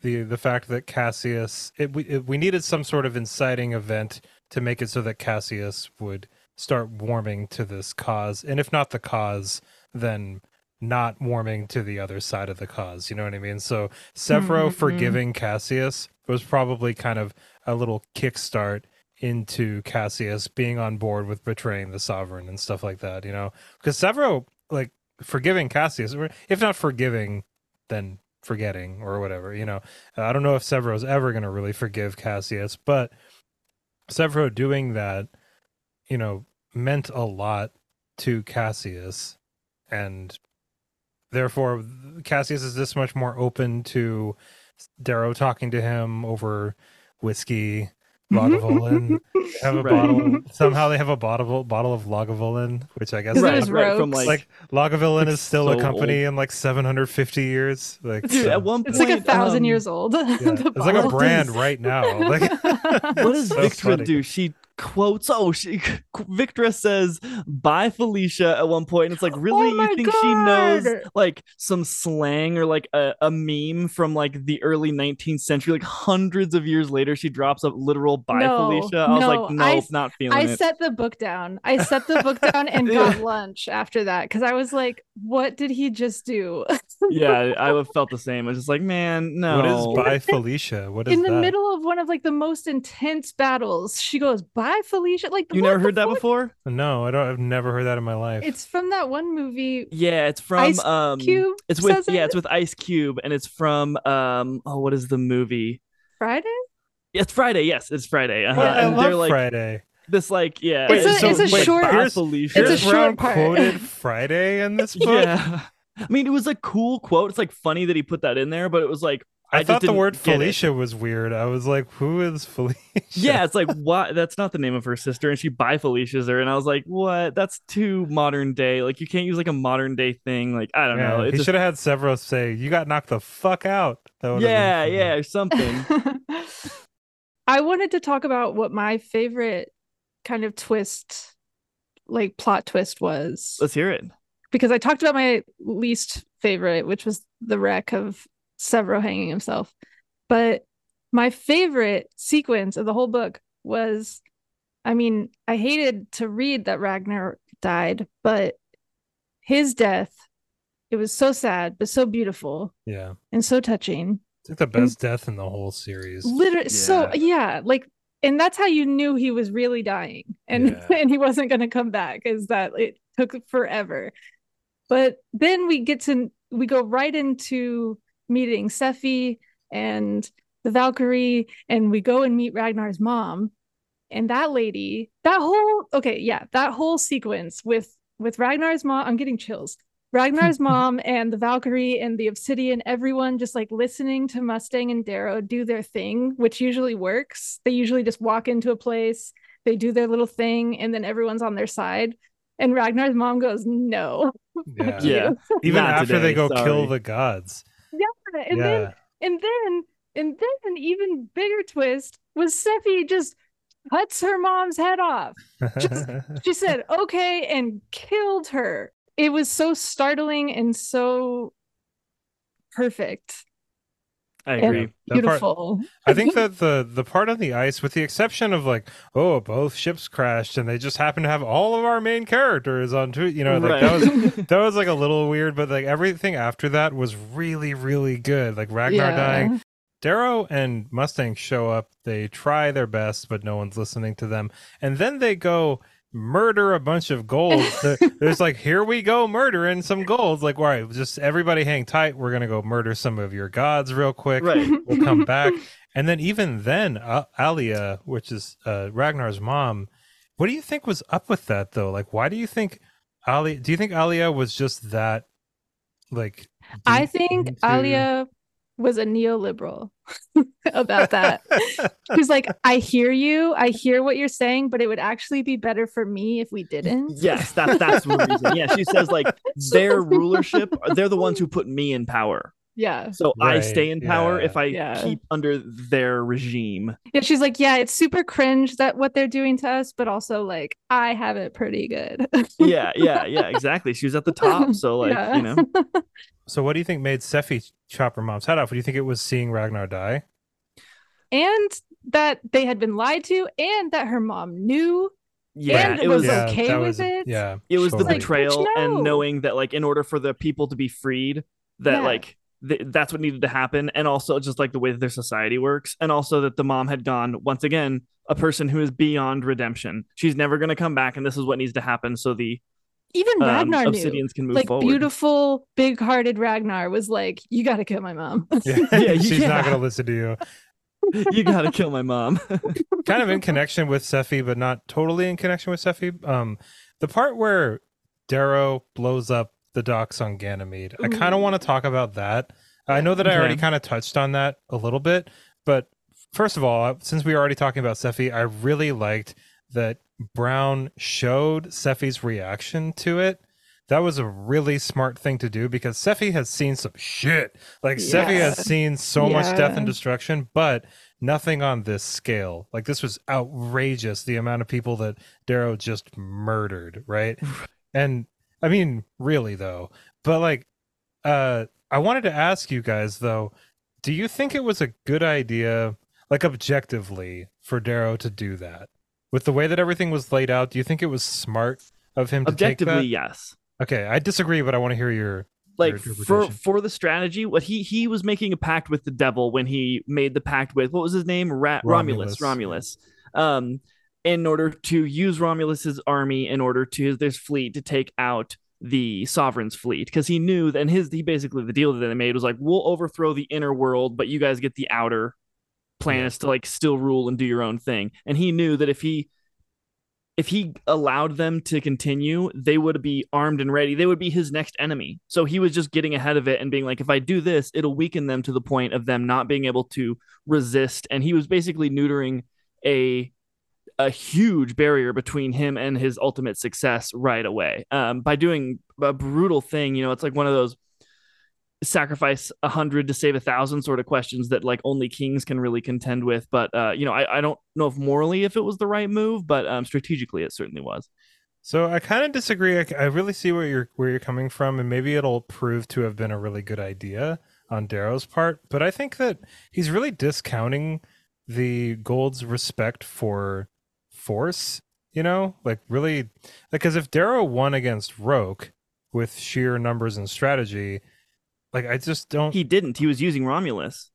the the fact that Cassius it, we it, we needed some sort of inciting event to make it so that Cassius would start warming to this cause, and if not the cause, then not warming to the other side of the cause. You know what I mean? So Sevro Mhm. forgiving Cassius was probably kind of a little kickstart into Cassius being on board with betraying the sovereign and stuff like that. You know, because Sevro like forgiving Cassius, if not forgiving, then forgetting or whatever. You know, I don't know if Sevro's ever going to really forgive Cassius, but Sevro doing that, you know, meant a lot to Cassius, and therefore Cassius is this much more open to Darrow talking to him over whiskey. Lagavulin They have a Right. bottle. Somehow they have a bottle bottle of Lagavulin, which I guess Is right, his right, from like, like Lagavulin like is still a so company in like 750 years. Like dude, so- at one point, It's like a thousand um, years old. yeah, it's like a bottle. brand right now. Like What does so Victra funny. do? She quotes. Oh, she Victra says "Bye, Felicia" at one point, and it's like, really, Oh you think she knows like some slang or like a, a meme from like the early 19th century? Like hundreds of years later, she drops a literal "Bye, No, Felicia." I was no, like, I nope, s- not feeling I it. set the book down. I set the book down and got lunch after that because I was like, what did he just do? yeah, I would have felt the same. I was just like, man, no. what is by Felicia? What is in the that? middle of one of like the most intense battles, she goes, "Bye, Felicia." Like, You never the heard that fuck? before? No, I don't. I've never heard that in my life. It's from that one movie, Yeah, it's from Ice um Cube. it's with says yeah, it? it's with Ice Cube and it's from um oh what is the movie? Friday. Yeah, it's Friday. Yes, it's Friday. Uh-huh. Yeah, I and they're love like Friday. this like yeah. Wait, It's a- it's a wait, short- Bye, Pierce- Felicia. It's a short Brown part. quoted Friday in this book. Yeah. I mean, it was a cool quote. It's like funny that he put that in there, but it was like I, I thought the word. Felicia was weird. I was like, who is Felicia? Yeah, it's like what? That's not the name of her sister, and she by Felicia's her, and I was like, what? That's too modern day. Like you can't use like a modern day thing. Like I don't know. It he just, should have had Sevros say, "You got knocked the fuck out." That yeah, yeah, or something. I wanted to talk about what my favorite kind of twist, like plot twist, was Let's hear it. because I talked about my least favorite, which was the wreck of Sevro hanging himself. But my favorite sequence of the whole book was I mean, I hated to read that Ragnar died, but his death, it was so sad, but so beautiful yeah. and so touching. It's like the best death in the whole series. Literally, so Yeah. yeah, like, and that's how you knew he was really dying, and Yeah. and he wasn't going to come back. Is that it took forever, but then we get to we go right into meeting Sefi and the Valkyrie, and we go and meet Ragnar's mom, and that lady, that whole okay, yeah, that whole sequence with with Ragnar's mom. I'm getting chills. Ragnar's mom and the Valkyrie and the Obsidian, everyone just like listening to Mustang and Darrow do their thing, which usually works. They usually just walk into a place, they do their little thing, and then everyone's on their side. And Ragnar's mom goes, No. Yeah. Yeah. Even Not after they go sorry. kill the gods. And then and then and then an even bigger twist was Sefi just cuts her mom's head off. She said, okay, and killed her. It was so startling and so perfect. I agree. That part- beautiful. I think that the the part on the ice, with the exception of like, oh, both ships crashed, and they just happen to have all of our main characters on two. You know, like that was that was like a little weird, but like everything after that was really, really good. Like Ragnar Yeah. dying, Darrow and Mustang show up. They try their best, but no one's listening to them. And then they go murder a bunch of golds. There- There's like, here we go murdering some golds. Like, all right, just everybody hang tight. We're gonna go murder some of your gods real quick. Right. We'll come back. And then even then, uh, Alia, which is uh, Ragnar's mom, what do you think was up with that though? Like, why do you think Ali? Do you think Alia was just that? Like, I think into- Alia was a neoliberal about that. She's like, I hear you, I hear what you're saying, but it would actually be better for me if we didn't. Yes, that, that's the reason. Yeah, she says like their rulership, they're the ones who put me in power. Yeah. So I stay in power yeah. if I Yeah. keep under their regime. Yeah, she's like, yeah, it's super cringe that what they're doing to us, but also like I have it pretty good. Yeah, yeah, yeah, exactly. She was at the top, so like, Yeah. you know. So, what do you think made Sefi chop her mom's head off? Do you think it was seeing Ragnar die? and that they had been lied to, and that her mom knew. Yeah, And it was was yeah, okay that with was- it? Yeah, it was the totally. Like, betrayal bitch, no. and knowing that like in order for the people to be freed, that Yeah. like th- that's what needed to happen, and also just like the way that their society works, and also that the mom had gone once again a person who is beyond redemption. She's never going to come back, and this is what needs to happen so the Even um, Ragnar knew. Obsidians can move Like forward. beautiful, big-hearted Ragnar was like, "You got to kill my mom." Yeah, Yeah, she's yeah. not going to listen to you. you got to kill my mom. kind of in connection with Sefi, but not totally in connection with Sefi. Um, the part where Darrow blows up the docks on Ganymede, I mm-hmm. kind of want to talk about that. I know that I already kind of touched on that a little bit, but first of all, uh, since we were already talking about Sefi, I really liked that Brown showed Sefi's reaction to it. That was a really smart thing to do because Sefi has seen some shit. Like Sefi has seen so much death and destruction, but nothing on this scale. Like this was outrageous the amount of people that Darrow just murdered, right? and I mean, really though. But like uh I wanted to ask you guys though, do you think it was a good idea like objectively for Darrow to do that? With the way that everything was laid out, do you think it was smart of him to take that? Objectively, yes. Okay, I disagree, but I want to hear your like for for the strategy what he he was making a pact with the devil when he made the pact with what was his name Ra- romulus Romulus. romulus um in order to use romulus's army in order to this fleet to take out the sovereign's fleet because he knew that his he basically the deal that they made was like we'll overthrow the inner world but you guys get the outer plan Yeah. is to like still rule and do your own thing and he knew that if he if he allowed them to continue, they would be armed and ready. They would be his next enemy. So he was just getting ahead of it and being like, if I do this, it'll weaken them to the point of them not being able to resist. And he was basically neutering a a huge barrier between him and his ultimate success right away. Um, by doing a brutal thing, you know, it's like one of those sacrifice a hundred to save a thousand sort of questions that like only kings can really contend with. But uh, you know, I, I don't know if morally if it was the right move, but um, strategically it certainly was. So I kind of disagree. I, I really see where you're where you're coming from, and maybe it'll prove to have been a really good idea on Darrow's part. But I think that he's really discounting the Gold's respect for force. You know, like really, because if Darrow won against Roque with sheer numbers and strategy, like I just don't. He didn't. He was using Romulus,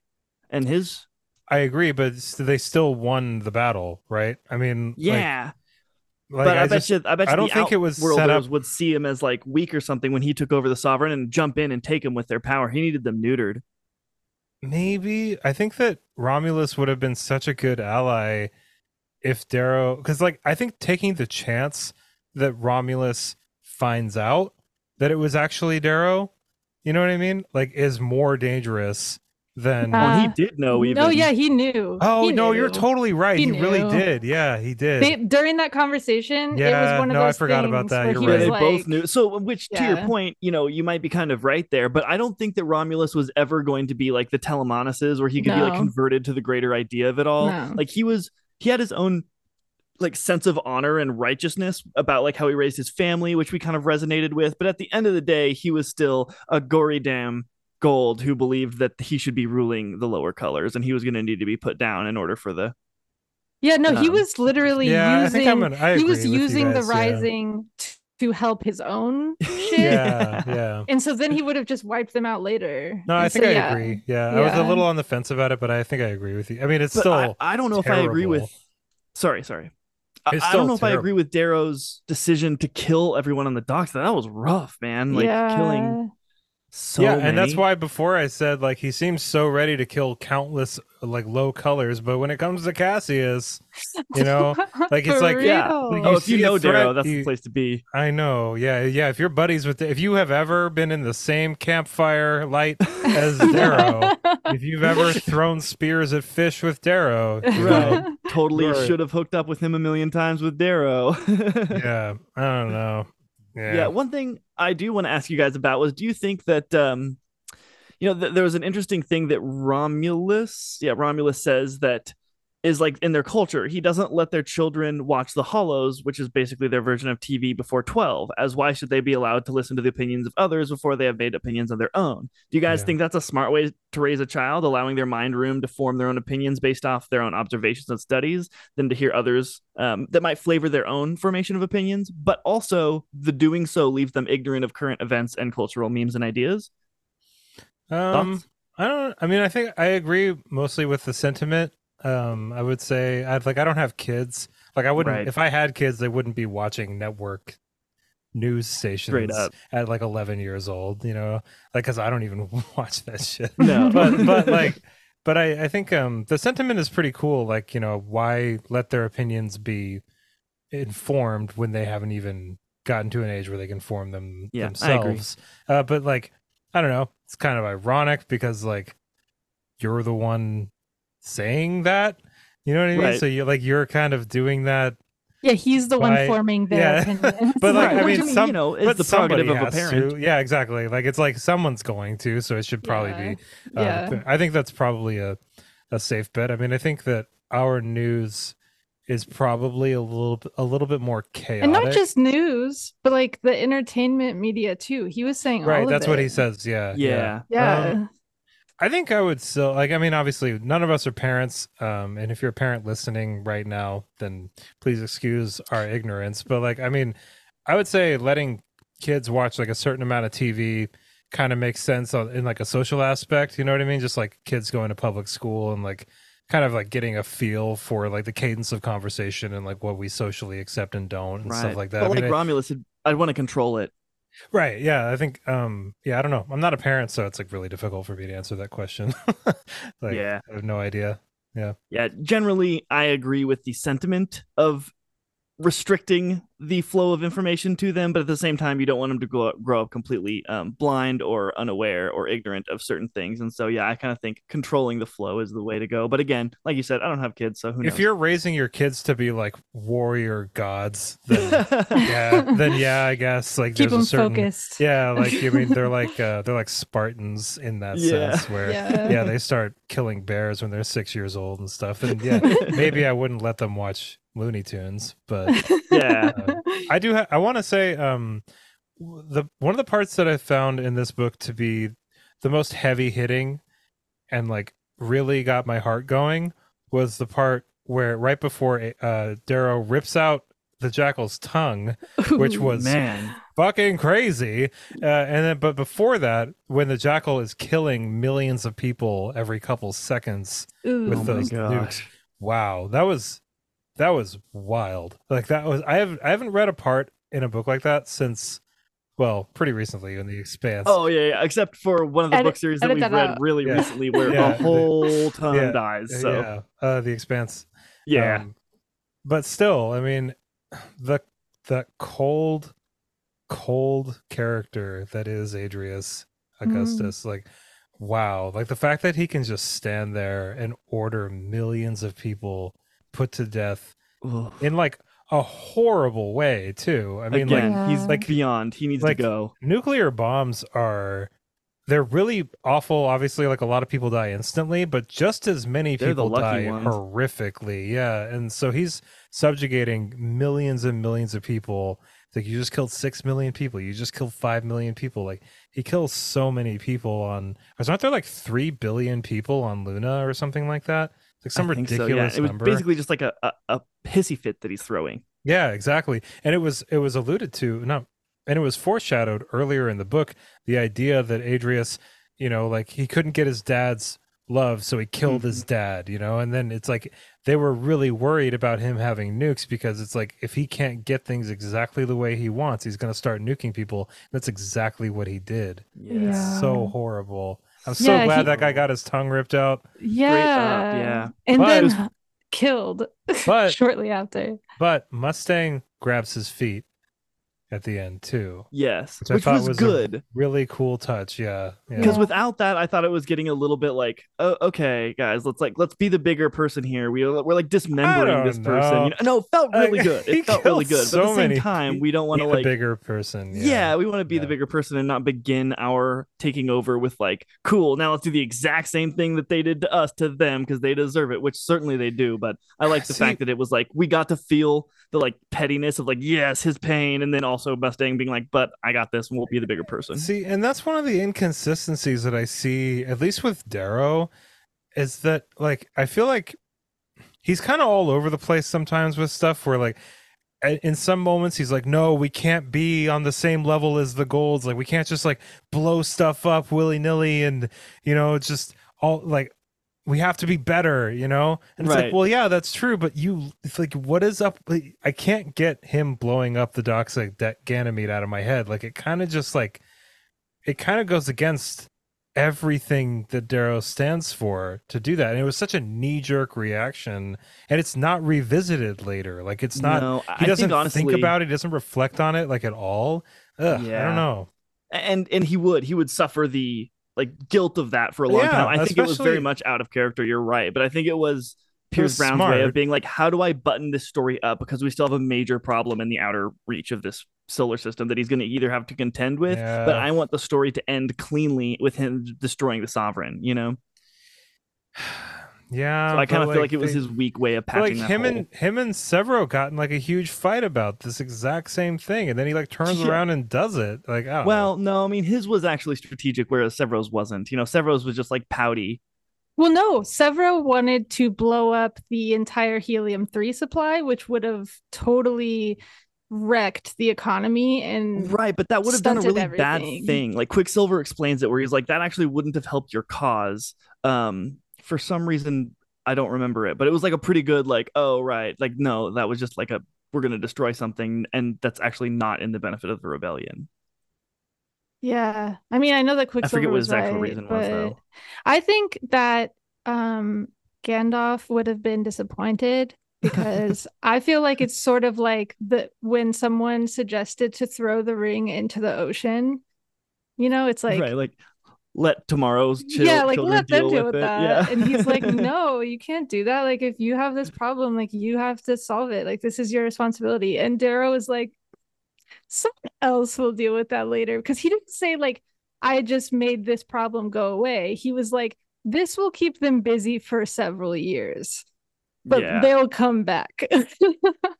and his I agree, but they still won the battle, right? I mean, yeah. like, but I, I bet just- you, I bet you I don't think it was set up- would see him as like weak or something when he took over the sovereign and jump in and take him with their power. He needed them neutered. Maybe I think that Romulus would have been such a good ally if Darrow, because like I think taking the chance that Romulus finds out that it was actually Darrow, you know what I mean? Like, is more dangerous than. Uh, well, he did know even. No, yeah, he knew. oh He no, you're totally right. He, He really did. Yeah, he did. They, during that conversation, it Yeah, was one of no, I forgot about that. You're he right. was they like, both knew. So, which to your point, you know, you might be kind of right there, but I don't think that Romulus was ever going to be like the Telemanuses, where he could be like converted to the greater idea of it all. No. Like he was, he had his own like sense of honor and righteousness about like how he raised his family, which we kind of resonated with. But at the end of the day, he was still a gory damn gold who believed that he should be ruling the lower colors, and he was going to need to be put down in order for the Yeah, no, he Um, was literally yeah, I using. think I'm an, I he was agree with you using the guys, yeah. rising t- to help his own shit. Yeah, yeah. And so then he would have just wiped them out later. No, I think so, I yeah. agree. Yeah, I was a little on the fence about it, but I think I agree with you. I mean, it's But still I, I don't know if I agree with. Sorry, sorry. I, I don't know if I agree with Darrow's decision to kill everyone on the docks. That was rough, man. Like yeah. killing so yeah, and that's why before I said like he seems so ready to kill countless like low colors, but when it comes to Cassius, you know, like it's For like yeah. real. like, Oh, you if you see a know Darrow, threat, that's the place to be. I know, yeah, yeah. If you're buddies with, if you have ever been in the same campfire light as Darrow, if you've ever thrown spears at fish with Darrow, you know, Right. Totally Right. should have hooked up with him a million times with Darrow. yeah, I don't know, yeah, yeah. One thing I do want to ask you guys about was do you think that um you know th- there was an interesting thing that Romulus, yeah, Romulus says that is like in their culture, he doesn't let their children watch the Hollows, which is basically their version of TV before 12, as why should they be allowed to listen to the opinions of others before they have made opinions of their own? Do you guys Yeah. think that's a smart way to raise a child, allowing their mind room to form their own opinions based off their own observations and studies, than to hear others um, that might flavor their own formation of opinions, but also the doing so leaves them ignorant of current events and cultural memes and ideas? Um, Thoughts? I don't. I mean, I think I agree mostly with the sentiment. Um, I would say I'd like I don't have kids. Like I wouldn't Right. if I had kids, they wouldn't be watching network news stations at like 11 years old. You know, like because I don't even watch that shit. No. but but like. But I, I think um, the sentiment is pretty cool. Like, you know, why let their opinions be informed when they haven't even gotten to an age where they can form them Yeah, I agree. themselves? Uh, but like, I don't know. It's kind of ironic because like you're the one saying that. You know what I mean? Right. So you like you're kind of doing that. yeah, he's the one forming their yeah. opinions. But like, Right, I which, mean, I mean, some, you know, it's but the prerogative somebody of a has parent. To. Yeah, exactly. Like it's like someone's going to, so it should probably Yeah. be. Uh, Yeah. I think that's probably a a safe bet. I mean, I think that our news is probably a little a little bit more chaotic. and not just news, but like the entertainment media too. He was saying all right. of That's what it. he says. Yeah. Yeah. Yeah. Um, I think I would still like. I mean, obviously, none of us are parents. Um, and if you're a parent listening right now, then please excuse our ignorance. But like, I mean, I would say letting kids watch like a certain amount of TV kind of makes sense in like a social aspect. You know what I mean? Just like kids going to public school and like kind of like getting a feel for like the cadence of conversation and like what we socially accept and don't and right. stuff like that. But I like mean, I- Romulus, I'd- I'd want to control it. Right. Yeah. I think. Um. Yeah. I don't know. I'm not a parent, so it's like really difficult for me to answer that question. like, Yeah. I have no idea. Yeah, Yeah. generally, I agree with the sentiment of restricting the flow of information to them, but at the same time, you don't want them to grow up, grow up completely um, blind or unaware or ignorant of certain things. And so, yeah, I kind of think controlling the flow is the way to go. But again, like you said, I don't have kids, so who knows? If you're raising your kids to be like warrior gods, then yeah, then yeah, I guess like Keep there's a them certain focused. yeah, like I mean they're like uh, they're like Spartans in that Yeah. sense where Yeah. yeah they start killing bears when they're six years old and stuff. And yeah, maybe I wouldn't let them watch Looney Tunes, but yeah, I do. Ha- I want to say um, the one of the parts that I found in this book to be the most heavy hitting and like really got my heart going was the part where right before uh, Darrow rips out the jackal's tongue, which Ooh. was man. fucking crazy. Uh, and then, but before that, when the jackal is killing millions of people every couple seconds Ooh. with Oh those gosh. nukes. Wow, that was that was wild. Like that was I have I haven't read a part in a book like that since well, pretty recently in the Expanse. Oh yeah, yeah, except for one of the Edit- book series that we've that read out. really Yeah. recently, where Yeah. a whole ton Yeah. dies. So yeah, uh, the Expanse. yeah, Um, but still, I mean, the the cold, cold character that is Adrius Augustus, like, wow, like the fact that he can just stand there and order millions of people put to death Ugh. in like a horrible way too. I mean, again, like he's like beyond. He needs like- to go. nuclear bombs are. They're really awful. Obviously, like a lot of people die instantly, but just as many They're people lucky die ones. horrifically. Yeah, and so he's subjugating millions and millions of people. It's like you just killed six million people. You just killed five million people. Like he kills so many people on. Aren't there like three billion people on Luna or something like that? Like some I think so, ridiculous yeah. It was basically just like a, a, a pissy fit that he's throwing. Yeah, exactly. And it was it was alluded to no and it was foreshadowed earlier in the book the idea that Adrius, you know, like he couldn't get his dad's love, so he killed his mm-hmm. dad, you know? And then it's like they were really worried about him having nukes because it's like if he can't get things exactly the way he wants, he's going to start nuking people. That's exactly what he did. Yeah. It's So horrible. I'm so Yeah, glad he- that guy got his tongue ripped out. Yeah. yeah. And But- then killed But shortly after. but Mustang grabs his feet at the end too. Yes, Which I which, thought was, was a- good. Really cool touch. Yeah. yeah. because Yeah. without that i thought it was getting a little bit like oh, okay guys let's like let's be the bigger person here We are, we're like dismembering this person you know no it felt really good it felt really good but so at the same many time we don't want Be to the like bigger person. yeah, we want to be Yeah. the bigger person and not begin our taking over with like cool now let's do the exact same thing that they did to us to them because they deserve it which certainly they do but i like the See- fact that it was like we got to feel the like pettiness of like yes his pain and then also mustang being like but i got this and we'll be the bigger person. See, and that's one of the inconsistencies that I see, at least with Darrow, is that like I feel like he's kind of all over the place sometimes with stuff where like in some moments he's like no we can't be on the same level as the golds like we can't just like blow stuff up willy-nilly and you know just all like we have to be better you know and it's like well yeah that's true but you it's like what is up i can't get him blowing up the doxic that ganymede out of my head like it kind of just like it kind of goes against everything that Darrow stands for to do that. And it was such a knee jerk reaction, and it's not revisited later. Like it's not. No, he doesn't think honestly, think about it. He doesn't reflect on it like at all. Ugh, I don't know. and and he would he would suffer the like guilt of that for a long Yeah, time. I think it was very much out of character. You're right, but I think it was Pierce Brown's way of being like, how do I button this story up because we still have a major problem in the outer reach of this solar system that he's going to either have to contend with, Yeah. but I want the story to end cleanly with him destroying the sovereign. You know, Yeah, so I kind but, of feel like it was they- his weak way of but, patching like that him hole. and him and Sevro got in like a huge fight about this exact same thing, and then he like turns Yeah. around and does it. Like, I don't know. Well, no, I mean his was actually strategic, whereas Sevro's wasn't. You know, Sevro's was just like pouty. Well, no, Sevro wanted to blow up the entire helium 3 supply, which would have totally wrecked the economy and Right, but that would have done a stunted really bad thing. Like Quicksilver explains it where he's like, that actually wouldn't have helped your cause. Um, for some reason, I don't remember it, but it was like a pretty good, like, oh right, like no, that was just like a we're gonna destroy something, and that's actually not in the benefit of the rebellion. Yeah. I mean, I know that I forget what was right, reason was though. I think that um Gandalf would have been disappointed because I feel like it's sort of like the when someone suggested to throw the ring into the ocean. You know, it's like right, like let tomorrow's chill, yeah, like let them deal deal with with that. Yeah, And he's like, no, you can't do that. Like, if you have this problem, like you have to solve it. Like, this is your responsibility. And Darrow is like, someone else will deal with that later. Because he didn't say, like, I just made this problem go away. He was like, this will keep them busy for several years, but yeah. they'll come back.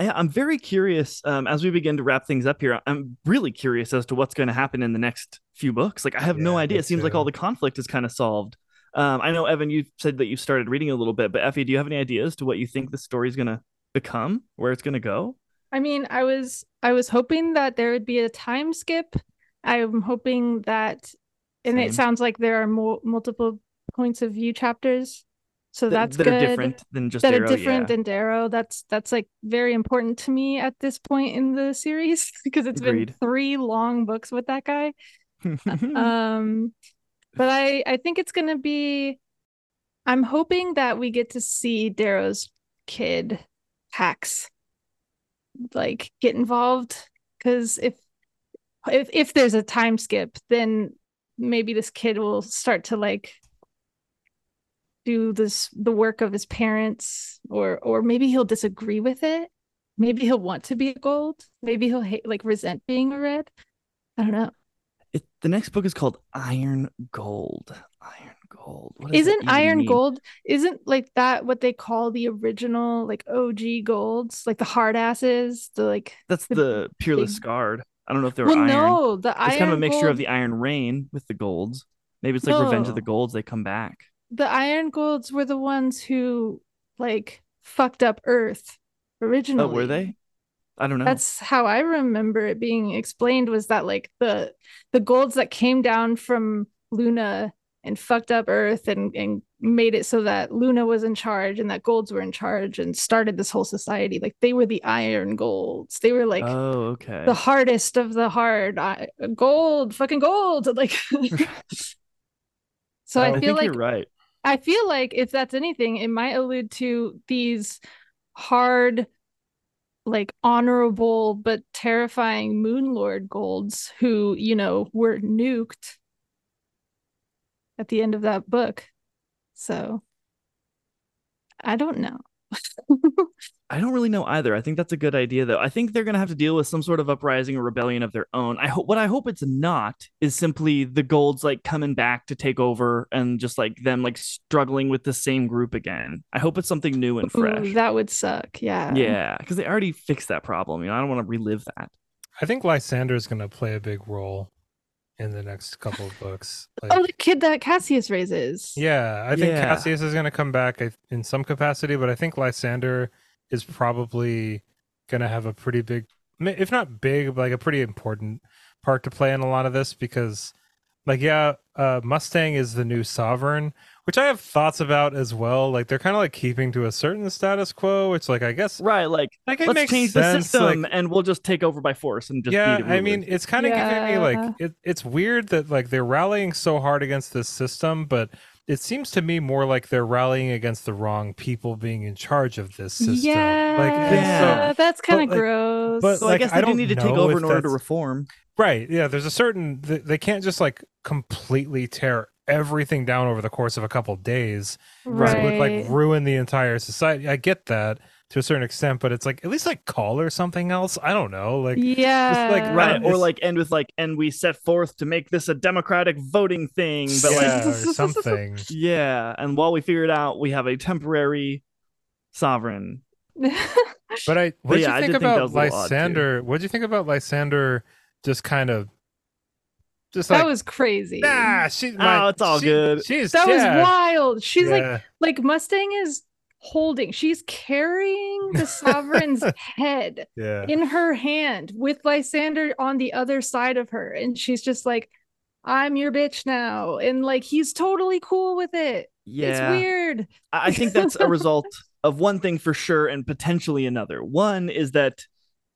Yeah, I'm very curious um, as we begin to wrap things up here. I'm really curious as to what's going to happen in the next few books. Like, I have no idea. It seems like all the conflict is kind of solved. Um, I know, Evan, you said that you started reading a little bit, but Effy, do you have any ideas to what you think the story is going to become, where it's going to go? I mean, I was I was hoping that there would be a time skip. I'm hoping that, and Same. it sounds like there are mo- multiple points of view chapters, so that's that good. are different than just that Darrow, are different yeah. than Darrow. That's that's like very important to me at this point in the series because it's Agreed. been three long books with that guy. um, but I I think it's gonna be. I'm hoping that we get to see Darrow's kid, Pax, like get involved because if if if there's a time skip, then maybe this kid will start to like do this the work of his parents or or maybe he'll disagree with it maybe he'll want to be a gold maybe he'll hate like resent being a red i don't know it, the next book is called Iron Gold. Iron Gold. What does that isn't iron mean? gold isn't like that what they call the original like og golds like the hard asses the like That's the the Guard. I don't know if they're well iron. no the it's iron kind of a mixture gold, of the Iron Rain with the golds. Maybe it's like Revenge of the oh. Golds. They come back. The iron golds were the ones who like fucked up earth originally Oh, were they? I don't know. That's how I remember it being explained was that like the the golds that came down from Luna and fucked up Earth and and made it so that Luna was in charge and that Golds were in charge and started this whole society. Like they were the Iron Golds. They were like oh, okay. the hardest of the hard. Gold, fucking gold. Like. so I I feel like you're right. I feel like if that's anything, it might allude to these hard, like honorable but terrifying Moon Lord Golds who, you know, were nuked at the end of that book. So I don't know. I don't really know either. I think that's a good idea, though. I think they're going to have to deal with some sort of uprising or rebellion of their own. I hope what I hope it's not is simply the Golds like coming back to take over and just like them like struggling with the same group again. I hope it's something new and fresh. Ooh, that would suck. Yeah. yeah, because they already fixed that problem. You know, I don't want to relive that. I think Lysander is going to play a big role in the next couple of books. Like, Oh, the kid that Cassius raises. yeah, I think Yeah. Cassius is going to come back in some capacity, but I think Lysander is probably going to have a pretty big, if not big, but like a pretty important part to play in a lot of this because, like, yeah, uh, Mustang is the new sovereign, which I have thoughts about as well. Like, they're kind of like keeping to a certain status quo, which, like, I guess, Right, like like, it let's change sense. the system like, and we'll just take over by force and just yeah be the i mean it's kind of giving me like it, it's weird that like they're rallying so hard against this system but it seems to me more like they're rallying against the wrong people being in charge of this system Yeah, like and Yeah. that's kind of like- gross. but, so like, I guess they do don't need to take over in order to reform. right yeah there's a certain they, they can't just like completely tear everything down over the course of a couple days right. which would like ruin the entire society i get that to a certain extent but it's like at least like call or something else i don't know like yeah. like, Right, or like end with like, and we set forth to make this a democratic voting thing, but like yeah, or something Yeah, and while we figure it out, we have a temporary sovereign. But I, what did yeah, you think did think about was a little odd, too. Lysander? What did you think about Lysander? Just kind of, just that like, was crazy. nah, she's Oh, it's all she- good. She's that was wild. She's like yeah. like Mustang is holding, she's carrying the sovereign's head yeah. in her hand with Lysander on the other side of her. And she's just like, I'm your bitch now. And like he's totally cool with it. Yeah, It's weird. I I think that's a result of one thing for sure, and potentially another. One is that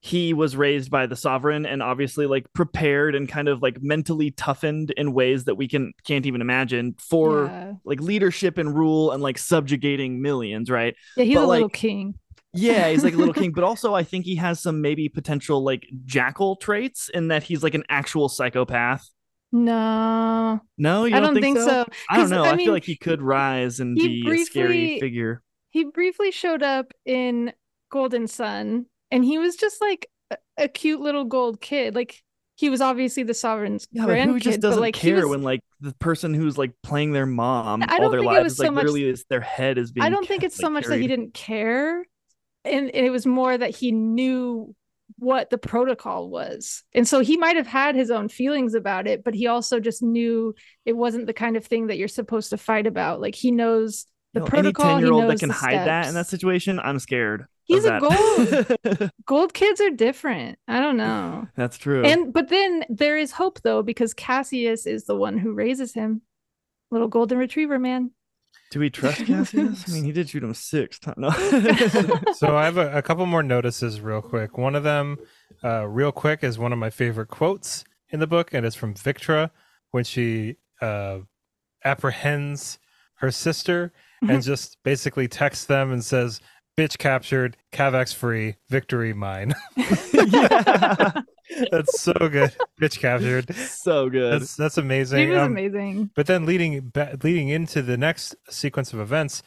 he was raised by the sovereign and obviously like prepared and kind of like mentally toughened in ways that we can can't even imagine for yeah. like leadership and rule and like subjugating millions, right? yeah, he's but, a little king. Yeah, he's like a little king, but also I think he has some maybe potential like jackal traits in that he's like an actual psychopath. No, No, you I don't think, so. I don't know. I I, mean, feel like he could rise and be a scary figure. He briefly showed up in Golden Son and he was just like a, a cute little gold kid. Like he was obviously the sovereign's Yeah, but who just doesn't like care was, when like the person who's like playing their mom I all don't their lives is so like much- literally is their head is being. I don't think it's so like, much that he didn't care. And, and it was more that he knew what the protocol was. And so he might have had his own feelings about it, but he also just knew it wasn't the kind of thing that you're supposed to fight about. Like he knows the You know, protocol. Any he ten-year-old that can hide that in that situation, I'm scared. Of He's a gold Gold kids are different. I don't know. That's true. And but then there is hope though, because Cassius is the one who raises him. Little golden retriever man. Do we trust Cassius? I mean, he did shoot him six times. No. so I have a, a couple more notices real quick. One of them, uh, real quick, is one of my favorite quotes in the book, and it's from Victra when she uh, apprehends her sister and just basically texts them and says, "Bitch captured, Kavax free, victory mine." yeah. that's so good. Bitch captured. so good. That's that's amazing. He was Um, amazing. But then leading ba- leading into the next sequence of events.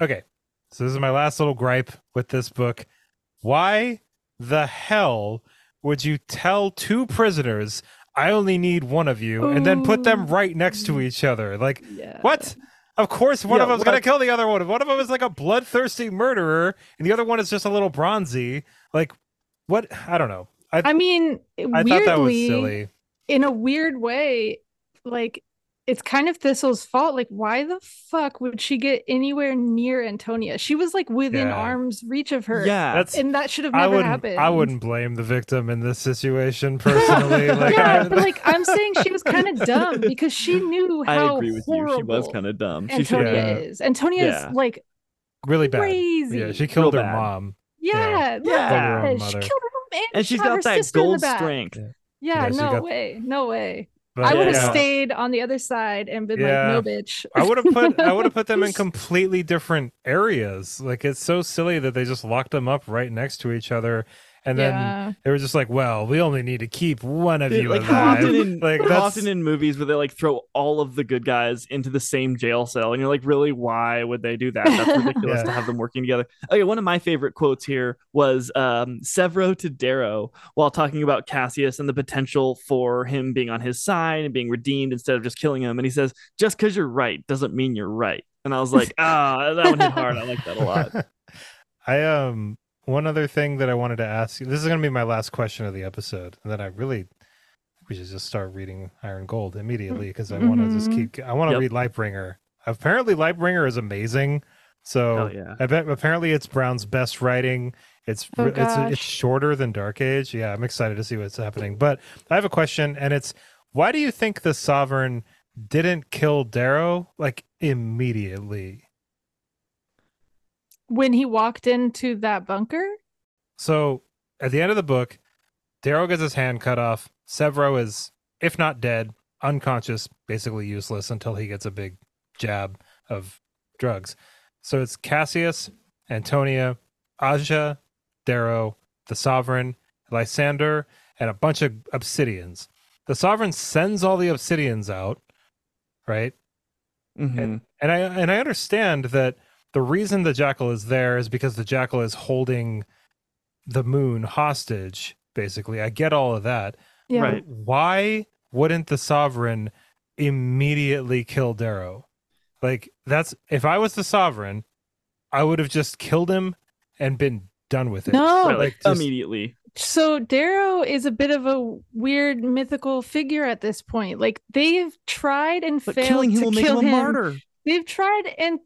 Okay, so this is my last little gripe with this book. Why the hell would you tell two prisoners I only need one of you and then put them right next to each other? Like Yeah. what? Of course, one Yeah, of them's gonna what? kill the other one. One of them is like a bloodthirsty murderer, and the other one is just a little bronzy. Like, what? I don't know. I I mean, I weirdly, thought that was silly. in a weird way, like it's kind of Thistle's fault. Like, why the fuck would she get anywhere near Antonia? She was like within Yeah. arm's reach of her. Yeah. That's And that should have I never wouldn't happened. I wouldn't blame the victim in this situation personally. like yeah, I, but like I'm saying she was kind of dumb because she knew I how agree with you. She was kind of dumb. She should Antonia Yeah. is. Antonia Yeah. is like really bad. crazy. Yeah, she killed Real her bad. mom. Yeah, Yeah. look her at own it. She killed her mom and, and she's shot her got that sister in the gold strength. Yeah. Yeah, Yeah, no got- way, no way. But I would have yeah. stayed on the other side and been Yeah. like, no, bitch. I would have put I would have put them in completely different areas. Like it's so silly that they just locked them up right next to each other, and then yeah. they were just like, "Well, we only need to keep one of Dude, you like how alive." often in like how that's often in movies where they like throw all of the good guys into the same jail cell, and you're like, really, why would they do that? That's ridiculous Yeah. to have them working together. Okay, one of my favorite quotes here was um, Sevro to Darrow while talking about Cassius and the potential for him being on his side and being redeemed instead of just killing him. And he says, "Just because you're right doesn't mean you're right." And I was like, ah, that one hit hard. I like that a lot. I um one other thing that I wanted to ask you. This is going to be my last question of the episode, and then I really we should just start reading Iron Gold immediately mm, because I want to just mm-hmm. keep. I want to Yep. read Lightbringer. Apparently, Lightbringer is amazing. So Hell yeah. I bet apparently it's Brown's best writing. It's Oh, it's it's shorter than Dark Age. Yeah, I'm excited to see what's happening. But I have a question, and it's why do you think the Sovereign didn't kill Darrow like immediately? When he walked into that bunker, So at the end of the book, Darrow gets his hand cut off. Sevro is, if not dead, unconscious, basically useless until he gets a big jab of drugs. So it's Cassius, Antonia, Aja, Darrow, the Sovereign, Lysander, and a bunch of obsidians. The Sovereign sends all the obsidians out, right? Mhm. And I and I understand that the reason the jackal is there is because the jackal is holding the moon hostage. Basically, I get all of that. yeah. Right. Why wouldn't the sovereign immediately kill Darrow? Like that's if I was the sovereign, I would have just killed him and been done with it. No, Right, like like, just- immediately. So Darrow is a bit of a weird mythical figure at this point. Like they've tried and But failed killing him to will make kill him a him. martyr. They've tried and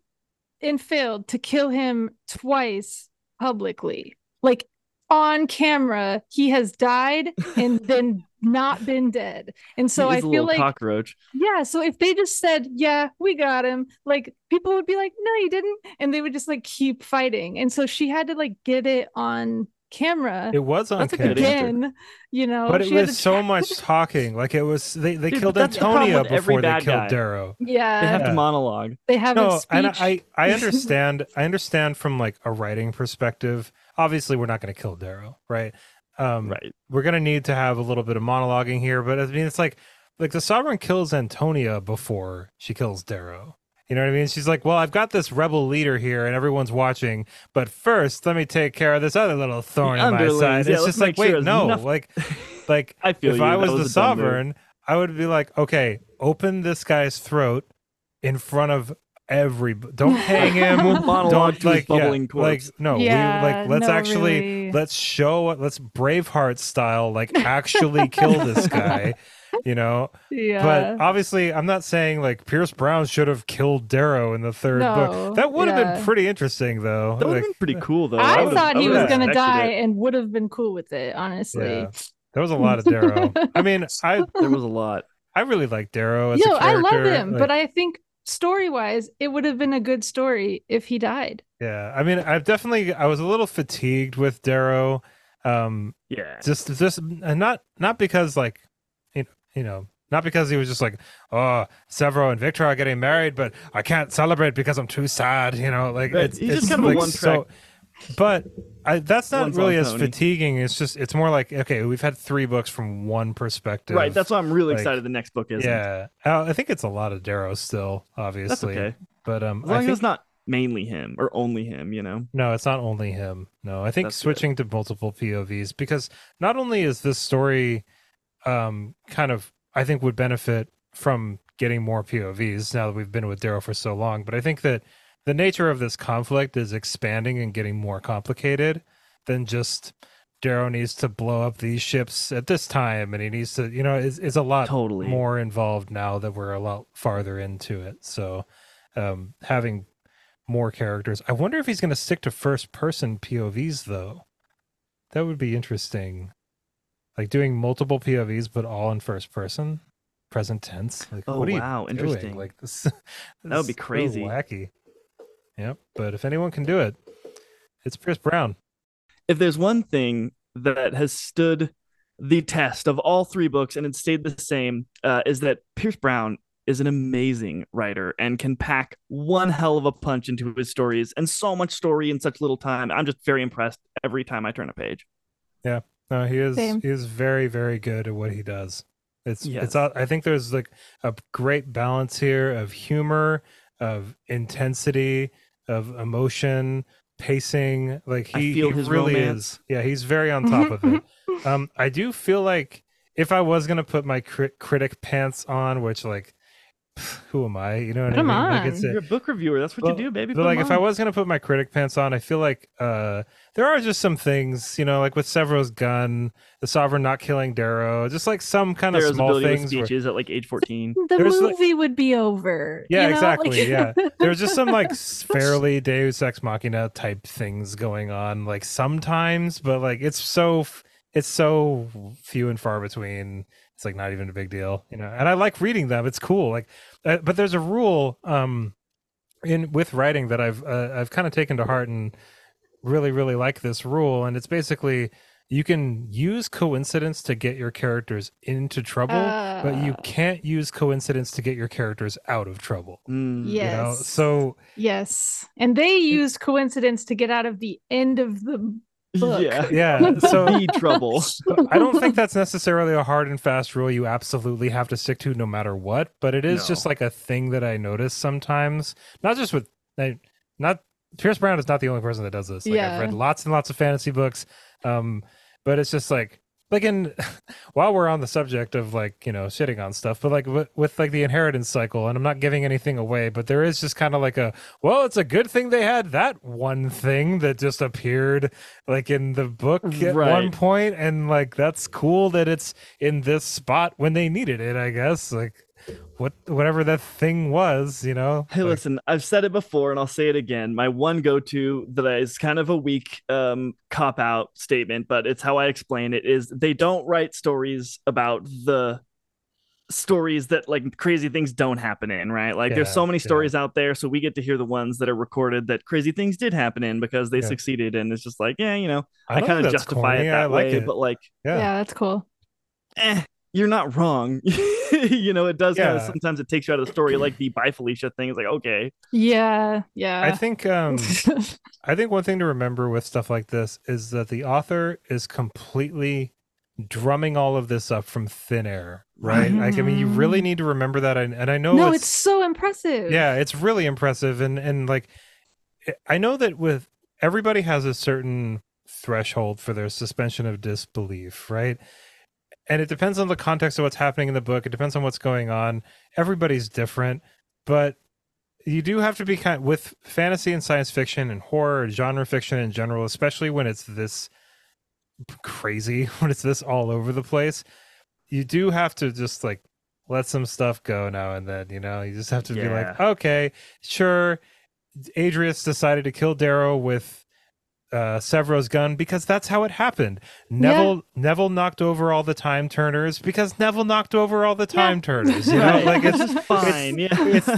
and failed to kill him twice publicly. Like on camera, he has died and then not been dead. And so I feel like cockroach. yeah, so if they just said, "Yeah, we got him," like people would be like, "No, you didn't," and they would just like keep fighting. And so she had to like get it on camera It was on That's a camera. good again. You know, But it was so much talking. Like it was they, they Dude, killed but the Antonia before they killed guy. Darrow. Yeah, They have Yeah. to monologue. they have a no, speech. and I I understand I understand from like a writing perspective. Obviously, we're not going to kill Darrow, right? Um, Right. We're going to need to have a little bit of monologuing here, but I mean, it's like like the Sovereign kills Antonia before she kills Darrow. You know what I mean? She's like, "Well, I've got this rebel leader here, and everyone's watching, but first, let me take care of this other little thorn in my side." yeah, it's just like, sure wait, no, enough- like, like I feel if you. I That was, the a dumb move. sovereign, I would be like, okay, open this guy's throat in front of every. Don't hang him. Don't like, yeah, bubbling like no. Yeah, we like let's no, actually really. let's show what let's Braveheart style like actually kill this guy. You know, yeah, but obviously, I'm not saying like Pierce Brown should have killed Darrow in the third No, book. That would have yeah. been pretty interesting, though. That would have Like, been pretty cool, though. I would've- thought he would've was gonna die it. and would have been cool with it. Honestly, Yeah. there was a lot of Darrow. I mean, I There was a lot. I really like Darrow as yo, a I love him, like- but I think story wise, it would have been a good story if he died. Yeah, I mean, I've definitely I was a little fatigued with Darrow. Um, Yeah. just just and not not because like you know, not because he was just like oh Sevro and Victra are getting married, but I can't celebrate because I'm too sad. You know, like Right, it's, he's just it's kind of like one-track- so. But I, that's not One really as pony. fatiguing. It's just it's more like okay, we've had three books from one perspective. Right. That's why I'm really like, excited the next book is. yeah. Uh, I think it's a lot of Darrow still, obviously. That's okay. But um, As I long as it's not mainly him or only him, you know? no, it's not only him. No, I think That's good. switching to multiple POVs because not only is this story um kind of I think would benefit from getting more POVs now that we've been with Darrow for so long, but I think that the nature of this conflict is expanding and getting more complicated than just Darrow needs to blow up these ships at this time, and he needs to, you know, is is a lot Totally. more involved now that we're a lot farther into it. So, um, having more characters, I wonder if he's going to stick to first person POVs though. That would be interesting, like doing multiple POVs but all in first person, present tense. Like, Oh, what are you wow, doing? interesting. Like this, That would be this so crazy. wacky. Yep. But if anyone can do it, it's Pierce Brown. if there's one thing that has stood the test of all three books and it stayed the same, uh, is that Pierce Brown is an amazing writer and can pack one hell of a punch into his stories and so much story in such little time. I'm just very impressed every time I turn a page. No, he is Same. he is very very good at what he does. It's Yes. it's I think there's like a great balance here of humor, of intensity, of emotion, pacing. Like I he, feel he his really romance. is. Yeah, he's very on top of it. Um, I do feel like if I was gonna put my cri- critic pants on, which like, who am I? You know what Put 'em I mean? Like it's on. a- You're a book reviewer. That's what Well, you do, baby. but Put like 'em if I was gonna put my critic pants on, I feel like uh there are just some things, you know, like with Sevro's gun, the Sovereign not killing Darrow, just like some kind of Darrow's small ability with things. where- speeches at like age 14. the There's, like- movie would be over. yeah, you know? exactly. Like- yeah, there's just some like fairly Deus Ex Machina type things going on, like sometimes, but like it's so it's so few and far between. It's like not even a big deal, you know. And I like reading them; it's cool. Like, uh, but there's a rule um in with writing that I've uh, I've kind of taken to heart and really really like this rule, and it's basically you can use coincidence to get your characters into trouble, but you Uh. can't use coincidence to get your characters out of trouble. Mm. Yeah. You know, Yes. so Yes. And they use coincidence to get out of the end of the book. Yeah. yeah, so Be trouble. I don't think that's necessarily a hard and fast rule you absolutely have to stick to no matter what, but it is No. just like a thing that I notice sometimes. Not just with I- not Pierce Brown is not the only person that does this. Like I've read lots and lots of fantasy books. Um but it's just like like in while we're on the subject of like you know shitting on stuff but like with, with like the inheritance cycle and i'm not giving anything away but there is just kind of like a well it's a good thing they had that one thing that just appeared like in the book mm, at one point and like that's cool that it's in this spot when they needed it i guess like what whatever that thing was you know Hey, Like, listen, I've said it before and I'll say it again. My one go to that is kind of a weak um, cop out statement, but it's how I explain it is they don't write stories about the stories that like crazy things don't happen in, right? Like there's so many yeah. stories out there. So we get to hear the ones that are recorded that crazy things did happen in because they Yeah. succeeded. And it's just like, yeah, you know, I, don't kind of justify corny. it that I like way, it. but like, Yeah, yeah that's cool. eh, you're not wrong. you know, it does kind of sometimes it takes you out of the story, like the by Felicia thing. It's like, okay. Yeah, yeah. i think um I think one thing to remember with stuff like this is that the author is completely drumming all of this up from thin air, right? Like, I mean, you really Mhm. need to remember that. And, and I know no, it's, it's so impressive. yeah, it's really impressive. And, and like, I know that with everybody has a certain threshold for their suspension of disbelief, right? And it depends on the context of what's happening in the book. It depends on what's going on. Everybody's different, but you do have to be kind with fantasy and science fiction and horror genre fiction in general, especially when it's this crazy, when it's this all over the place. You do have to just like let some stuff go now and then, you know. You just have to be like, okay, sure. Adrius decided to kill Darrow with uh Sevro's gun because that's how it happened. Neville Neville knocked over all the time turners because Neville knocked over all the time turners. You know, Right. like it's It's fine. Yeah. it's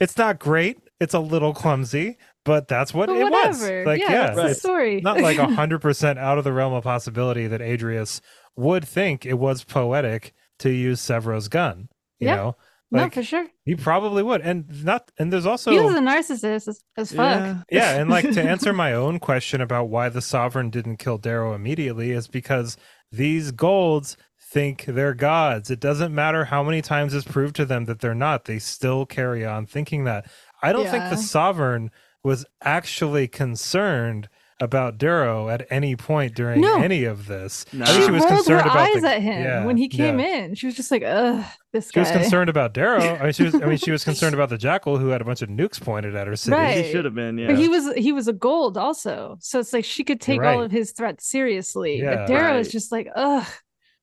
it's not great. It's a little clumsy, but that's what But it whatever. was. Like, yeah, yeah, that's the Right. it's story. not like a hundred percent out of the realm of possibility that Adrius would think it was poetic to use Sevro's gun. You Yeah. know, no, like for sure. he probably would, and not. And there's also he was a narcissist as, as fuck. Yeah. yeah, and like to answer my own question about why the sovereign didn't kill Darrow immediately is because these golds think they're gods. It doesn't matter how many times it's proved to them that they're not, they still carry on thinking that. I don't think the sovereign was actually concerned about Darrow at any point during No. any of this. No. I think she, she was rolled concerned her about eyes the- at him yeah, when he came yeah. in. She was just like, "Ugh, this She guy." was concerned about Darrow. I mean, she was. I mean, she was concerned about the jackal who had a bunch of nukes pointed at her city. Right. He should have been, yeah. But he was he was a gold also, so it's like she could take all of his threats seriously. Yeah. but Darrow is just like, ugh,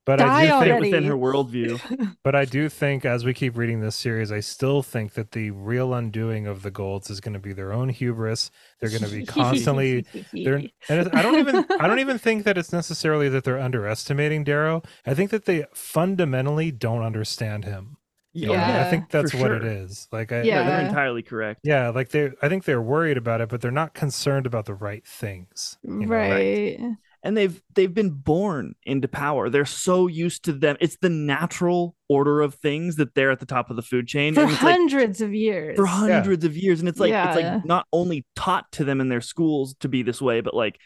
But Die I do Fit think, within her worldview. but I do think as we keep reading this series, I still think that the real undoing of the Golds is going to be their own hubris. They're going to be constantly. They're, and it's- I don't even. I don't even think that it's necessarily that they're underestimating Darrow. I think that they fundamentally don't understand him. You know, Yeah, I think that's what it sure. is. Like, I, Yeah. They're entirely correct. Yeah, like they I think they're worried about it, but they're not concerned about the right things. you know? right. And they've they've been born into power. They're so used to them. It's the natural order of things that they're at the top of the food chain. For and it's like- hundreds of years. for hundreds of years, and it's like it's like not only taught to them in their schools to be this way, but like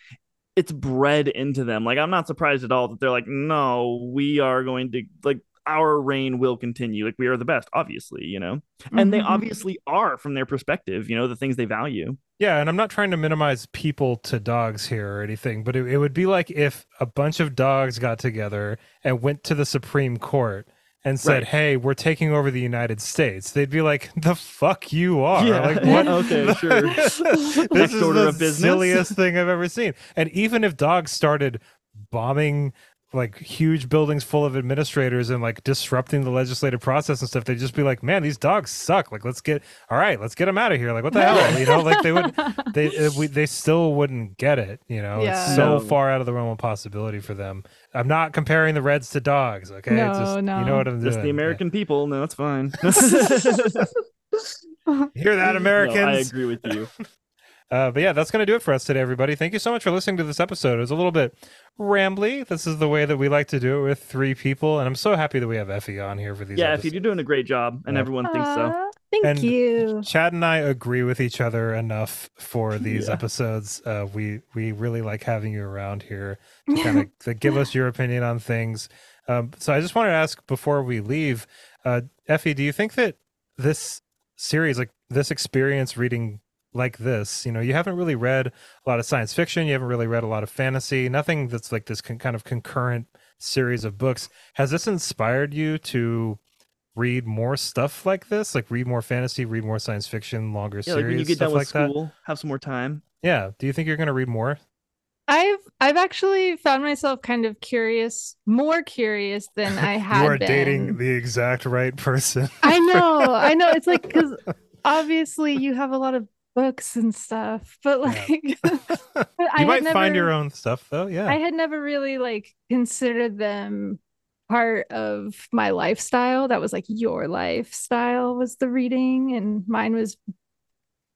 it's bred into them. Like I'm not surprised at all that they're like, no, we are going to like our reign will continue. Like we are the best, obviously, you know, and they Mhm. obviously are from their perspective. You know, the things they value. Yeah, and I'm not trying to minimize people to dogs here or anything, but it, it would be like if a bunch of dogs got together and went to the Supreme Court and said, Right. "Hey, we're taking over the United States." They'd be like, "The fuck you are!" Yeah. Like what? Okay, sure. this Next is order the of business. silliest thing I've ever seen. And even if dogs started bombing like huge buildings full of administrators and like disrupting the legislative process and stuff, they'd just be like, "Man, these dogs suck. Like, let's get all right, let's get them out of here. Like, what the hell? You know, like they would, they we, they still wouldn't get it. You know, Yeah. it's so No. far out of the realm of possibility for them. I'm not comparing the Reds to dogs. Okay, No, it's just, you know what I'm Just doing. the American people. No, it's fine. Hear that, No, Americans? I agree with you. Uh, but yeah, that's going to do it for us today, everybody. Thank you so much for listening to this episode. It was a little bit rambly. This is the way that we like to do it with three people, and I'm so happy that we have Effy on here for these. yeah, if episodes. you're doing a great job, and Yeah. everyone thinks so. Thank And- you. Chad and I agree with each other enough for these Yeah. episodes. Uh, we we really like having you around here to kind of to give us your opinion on things. Um, so I just wanted to ask before we leave, uh, Effy, do you think that this series, like this experience reading like this, you know, you haven't really read a lot of science fiction, you haven't really read a lot of fantasy, nothing that's like this con- kind of concurrent series of books. Has this inspired you to read more stuff like this, like read more fantasy, read more science fiction, longer Yeah, series, like when you get stuff done like with that? school, have some more time. Yeah. Do you think you're going to read more? I've I've actually found myself kind of curious, more curious than I had you are been. dating the exact right person. I know, I know. It's like because obviously you have a lot of books and stuff, but Yeah. like but I you might find your own stuff though. Yeah. I had never really like considered them part of my lifestyle. That was like your lifestyle was the reading, and mine was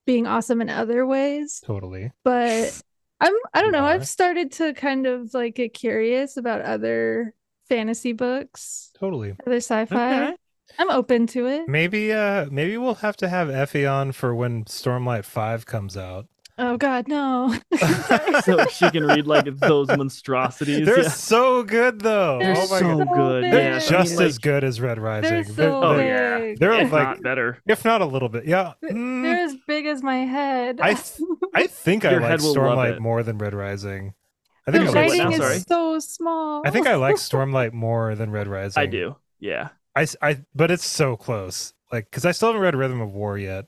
being awesome in other ways. totally. But I'm I don't know. I've started to kind of like get curious about other fantasy books, Totally. other sci-fi. Okay. I'm open to it. Maybe uh maybe we'll have to have Effy on for when Stormlight 5 comes out. Oh God, no! so she can read like those monstrosities. They're yeah. so good though. They're oh my so god. good. big. They're Yeah, I mean, just like, as good as Red Rising. They're so Oh, big. yeah. They're if like not better. if not a little bit. Yeah. mm, They're as big as my head. I th- I think I like head will love Stormlight more than Red Rising. I the think I Sorry, like what Sorry. is so small. I think I like Stormlight more than Red Rising. I do. Yeah. I, s- I- but it's so close. Like, because I still haven't read Rhythm of War yet.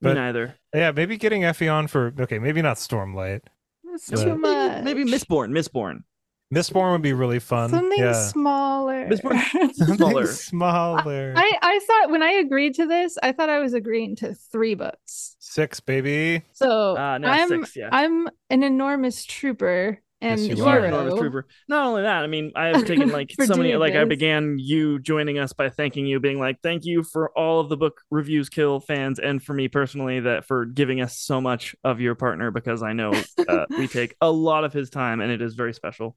Me But- neither. Yeah, maybe getting Effy on for okay, maybe not Stormlight. It's But- too much. Maybe Mistborn. Mistborn. Mistborn would be really fun. something yeah, smaller. Mistborn- Something Smaller. smaller. I I thought when I agreed to this, I thought I was agreeing to three books. Six, baby. So Uh, no, I'm six. Yeah. I'm an enormous trooper and Yes, you You are. are hero. trooper. Not only that, I mean, I have taken like so many. doing Like I began you joining us by thanking you, being like, "Thank you for all of the book reviews, kill fans, and for me personally, that for giving us so much of your partner because I know uh, we take a lot of his time, and it is very special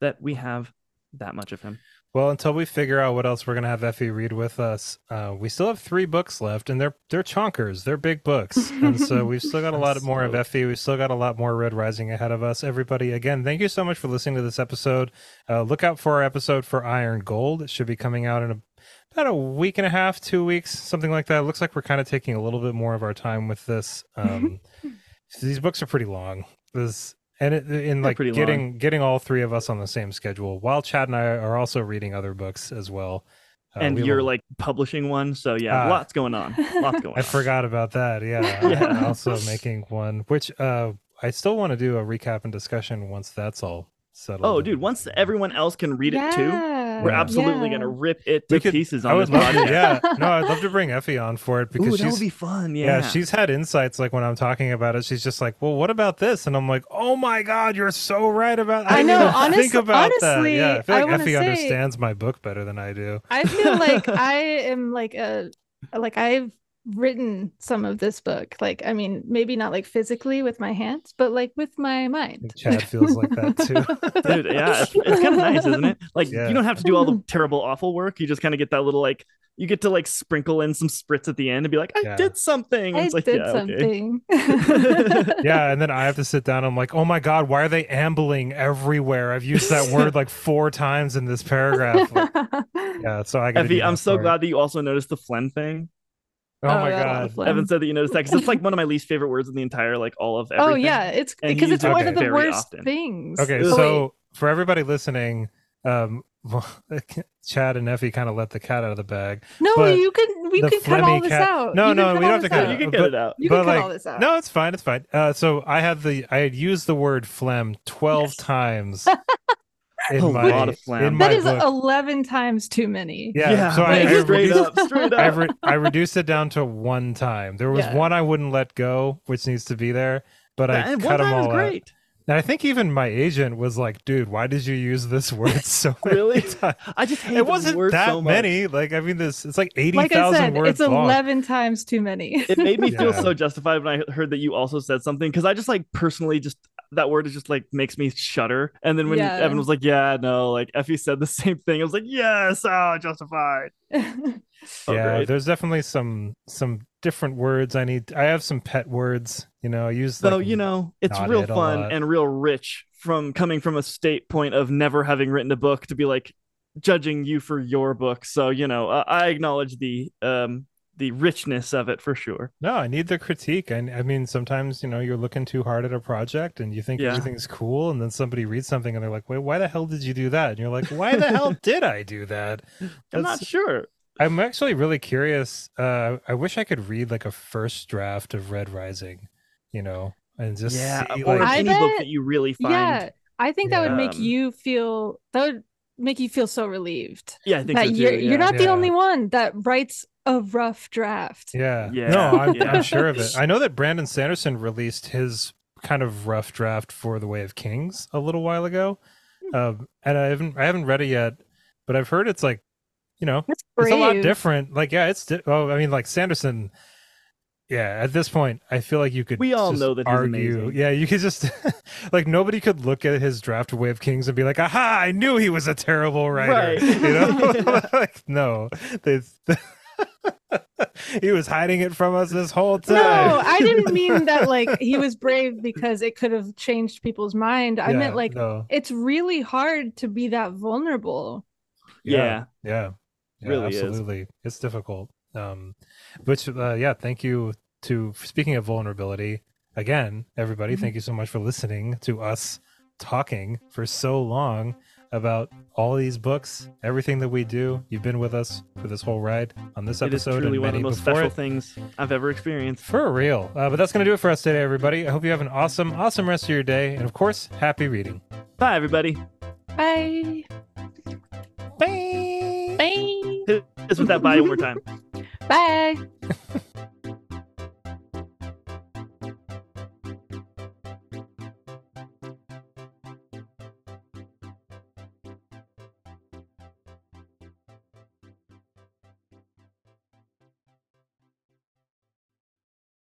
that we have that much of him." Well, until we figure out what else we're gonna have Effy read with us, uh, we still have three books left, and they're they're chonkers. They're big books, and so we've still got a lot more of Effy. We've still got a lot more Red Rising ahead of us. Everybody, again, thank you so much for listening to this episode. Uh, look out for our episode for Iron Gold. It should be coming out in a, about a week and a half, two weeks, something like that. It looks like we're kind of taking a little bit more of our time with this. Um, these books are pretty long. This and it, in They're like pretty getting getting all three of us on the same schedule while chad and i are also reading other books as well Uh, and we you're a- like publishing one, so yeah, Ah. lots going on. Lots going on. i forgot about that yeah, Yeah. I'm also making one which uh i still want to do a recap and discussion once that's all settled Oh, dude, once everyone else can read it too, Yeah, we're absolutely yeah. gonna rip it to could- pieces on would this love to yeah no i'd love to bring effy on for it because Ooh, that she's would be fun. yeah. Yeah. she's had insights like when i'm talking about it she's just like well what about this and i'm like oh my god you're so right about I didn't know, even honest- think about that honestly, yeah i feel like wanna effy say- understands my book better than i do I feel like I am like a like I've written some of this book. Like I mean, maybe not like physically with my hands, but like with my mind. Chad feels like that too. Dude, yeah, it's, it's kind of nice, isn't it? Like Yeah. you don't have to do all the terrible, awful work. You just kind of get that little like you get to like sprinkle in some spritz at the end and be like, I Yeah. did something. I like, did yeah, okay. something. yeah, and then I have to sit down. I'm like, oh my god, why are they ambling everywhere? I've used that word like four times in this paragraph. Like, yeah, so I got. Effy, I'm so glad that you also noticed the phlegm thing. Oh, Oh, my yeah, god. Evan said that you noticed that because it's like one of my least favorite words in the entire like all of everything. oh yeah, it's because it's one it of the worst often. things. Okay, Ugh. so for everybody listening, um, Chad and Effy kind of let the cat out of the bag. no, but you can we can cut all this cat- out. No, You no, we don't have to cut Yeah, out. you can get but- it out. You but can cut all this out. No, it's fine. It's fine. Uh, so I had the I had used the word phlegm twelve Yes. times. In A my, lot of phlegm. In my that is book. eleven times too many. Yeah, so I, like, I straight reduced, up, straight up. I, re- I reduced it down to one time. There was Yeah. one I wouldn't let go, which needs to be there, but I and cut one them time all is out. great. And I think even my agent was like, "Dude, why did you use this word so many Really? times?" I just hate It wasn't word that so many. Like, I mean, this it's like eighty Like I thousand said, words it's long. eleven times too many. It made me feel Yeah. so justified when I heard that you also said something because I just like personally just that word is just like makes me shudder. And then when Yeah. Evan was like, "Yeah, no," like Effy said the same thing. I was like, "Yes, oh, justified." Oh, yeah, great. there's definitely some some different words I need. I have some pet words. You know, I use. So like, you know, it's real it fun and real rich from coming from a state point of never having written a book to be like judging you for your book. So you know, uh, I acknowledge the um the richness of it for sure. No, I need the critique. I, I mean, sometimes you know you're looking too hard at a project and you think Yeah. everything's cool, and then somebody reads something and they're like, "Wait, why the hell did you do that?" And you're like, "Why the hell did I do that?" I'm not sure. I'm actually really curious. Uh, I wish I could read like a first draft of Red Rising, you know, and just yeah, see or like I any book that you really find. yeah, I think that would make you feel that would make you feel so relieved Yeah, I think that so too. you're yeah. you're not the only one that writes a rough draft. Yeah. Yeah, No, I'm, yeah. I'm sure of it. I know that Brandon Sanderson released his kind of rough draft for The Way of Kings a little while ago. Hmm. Um, and I haven't I haven't read it yet, but I've heard it's like, you know, It's it's a lot different. Like, yeah, it's di- oh, I mean, like Sanderson. Yeah, at this point, I feel like you could. We all just know that he's argue. amazing. Yeah, you could just like nobody could look at his draft of Way of Kings and be like, "Aha! I knew he was a terrible writer." Right. You know, like no, they, he was hiding it from us this whole time. No, I didn't mean that like he was brave because it could have changed people's mind. I Yeah, meant like no. it's really hard to be that vulnerable. Yeah. yeah, yeah, Really is. absolutely. It's difficult. Um, which, uh, yeah, thank you to. Speaking of vulnerability, again, everybody, Mhm. thank you so much for listening to us talking for so long about all these books, everything that we do. You've been with us for this whole ride on this It is episode truly and one of the most special it. things I've ever experienced. For real. Uh, but that's going to do it for us today, everybody. I hope you have an awesome, awesome rest of your day. And of course, happy reading. Bye, everybody. Bye. Bye. Bye. Hit us with that bye one more time. Bye.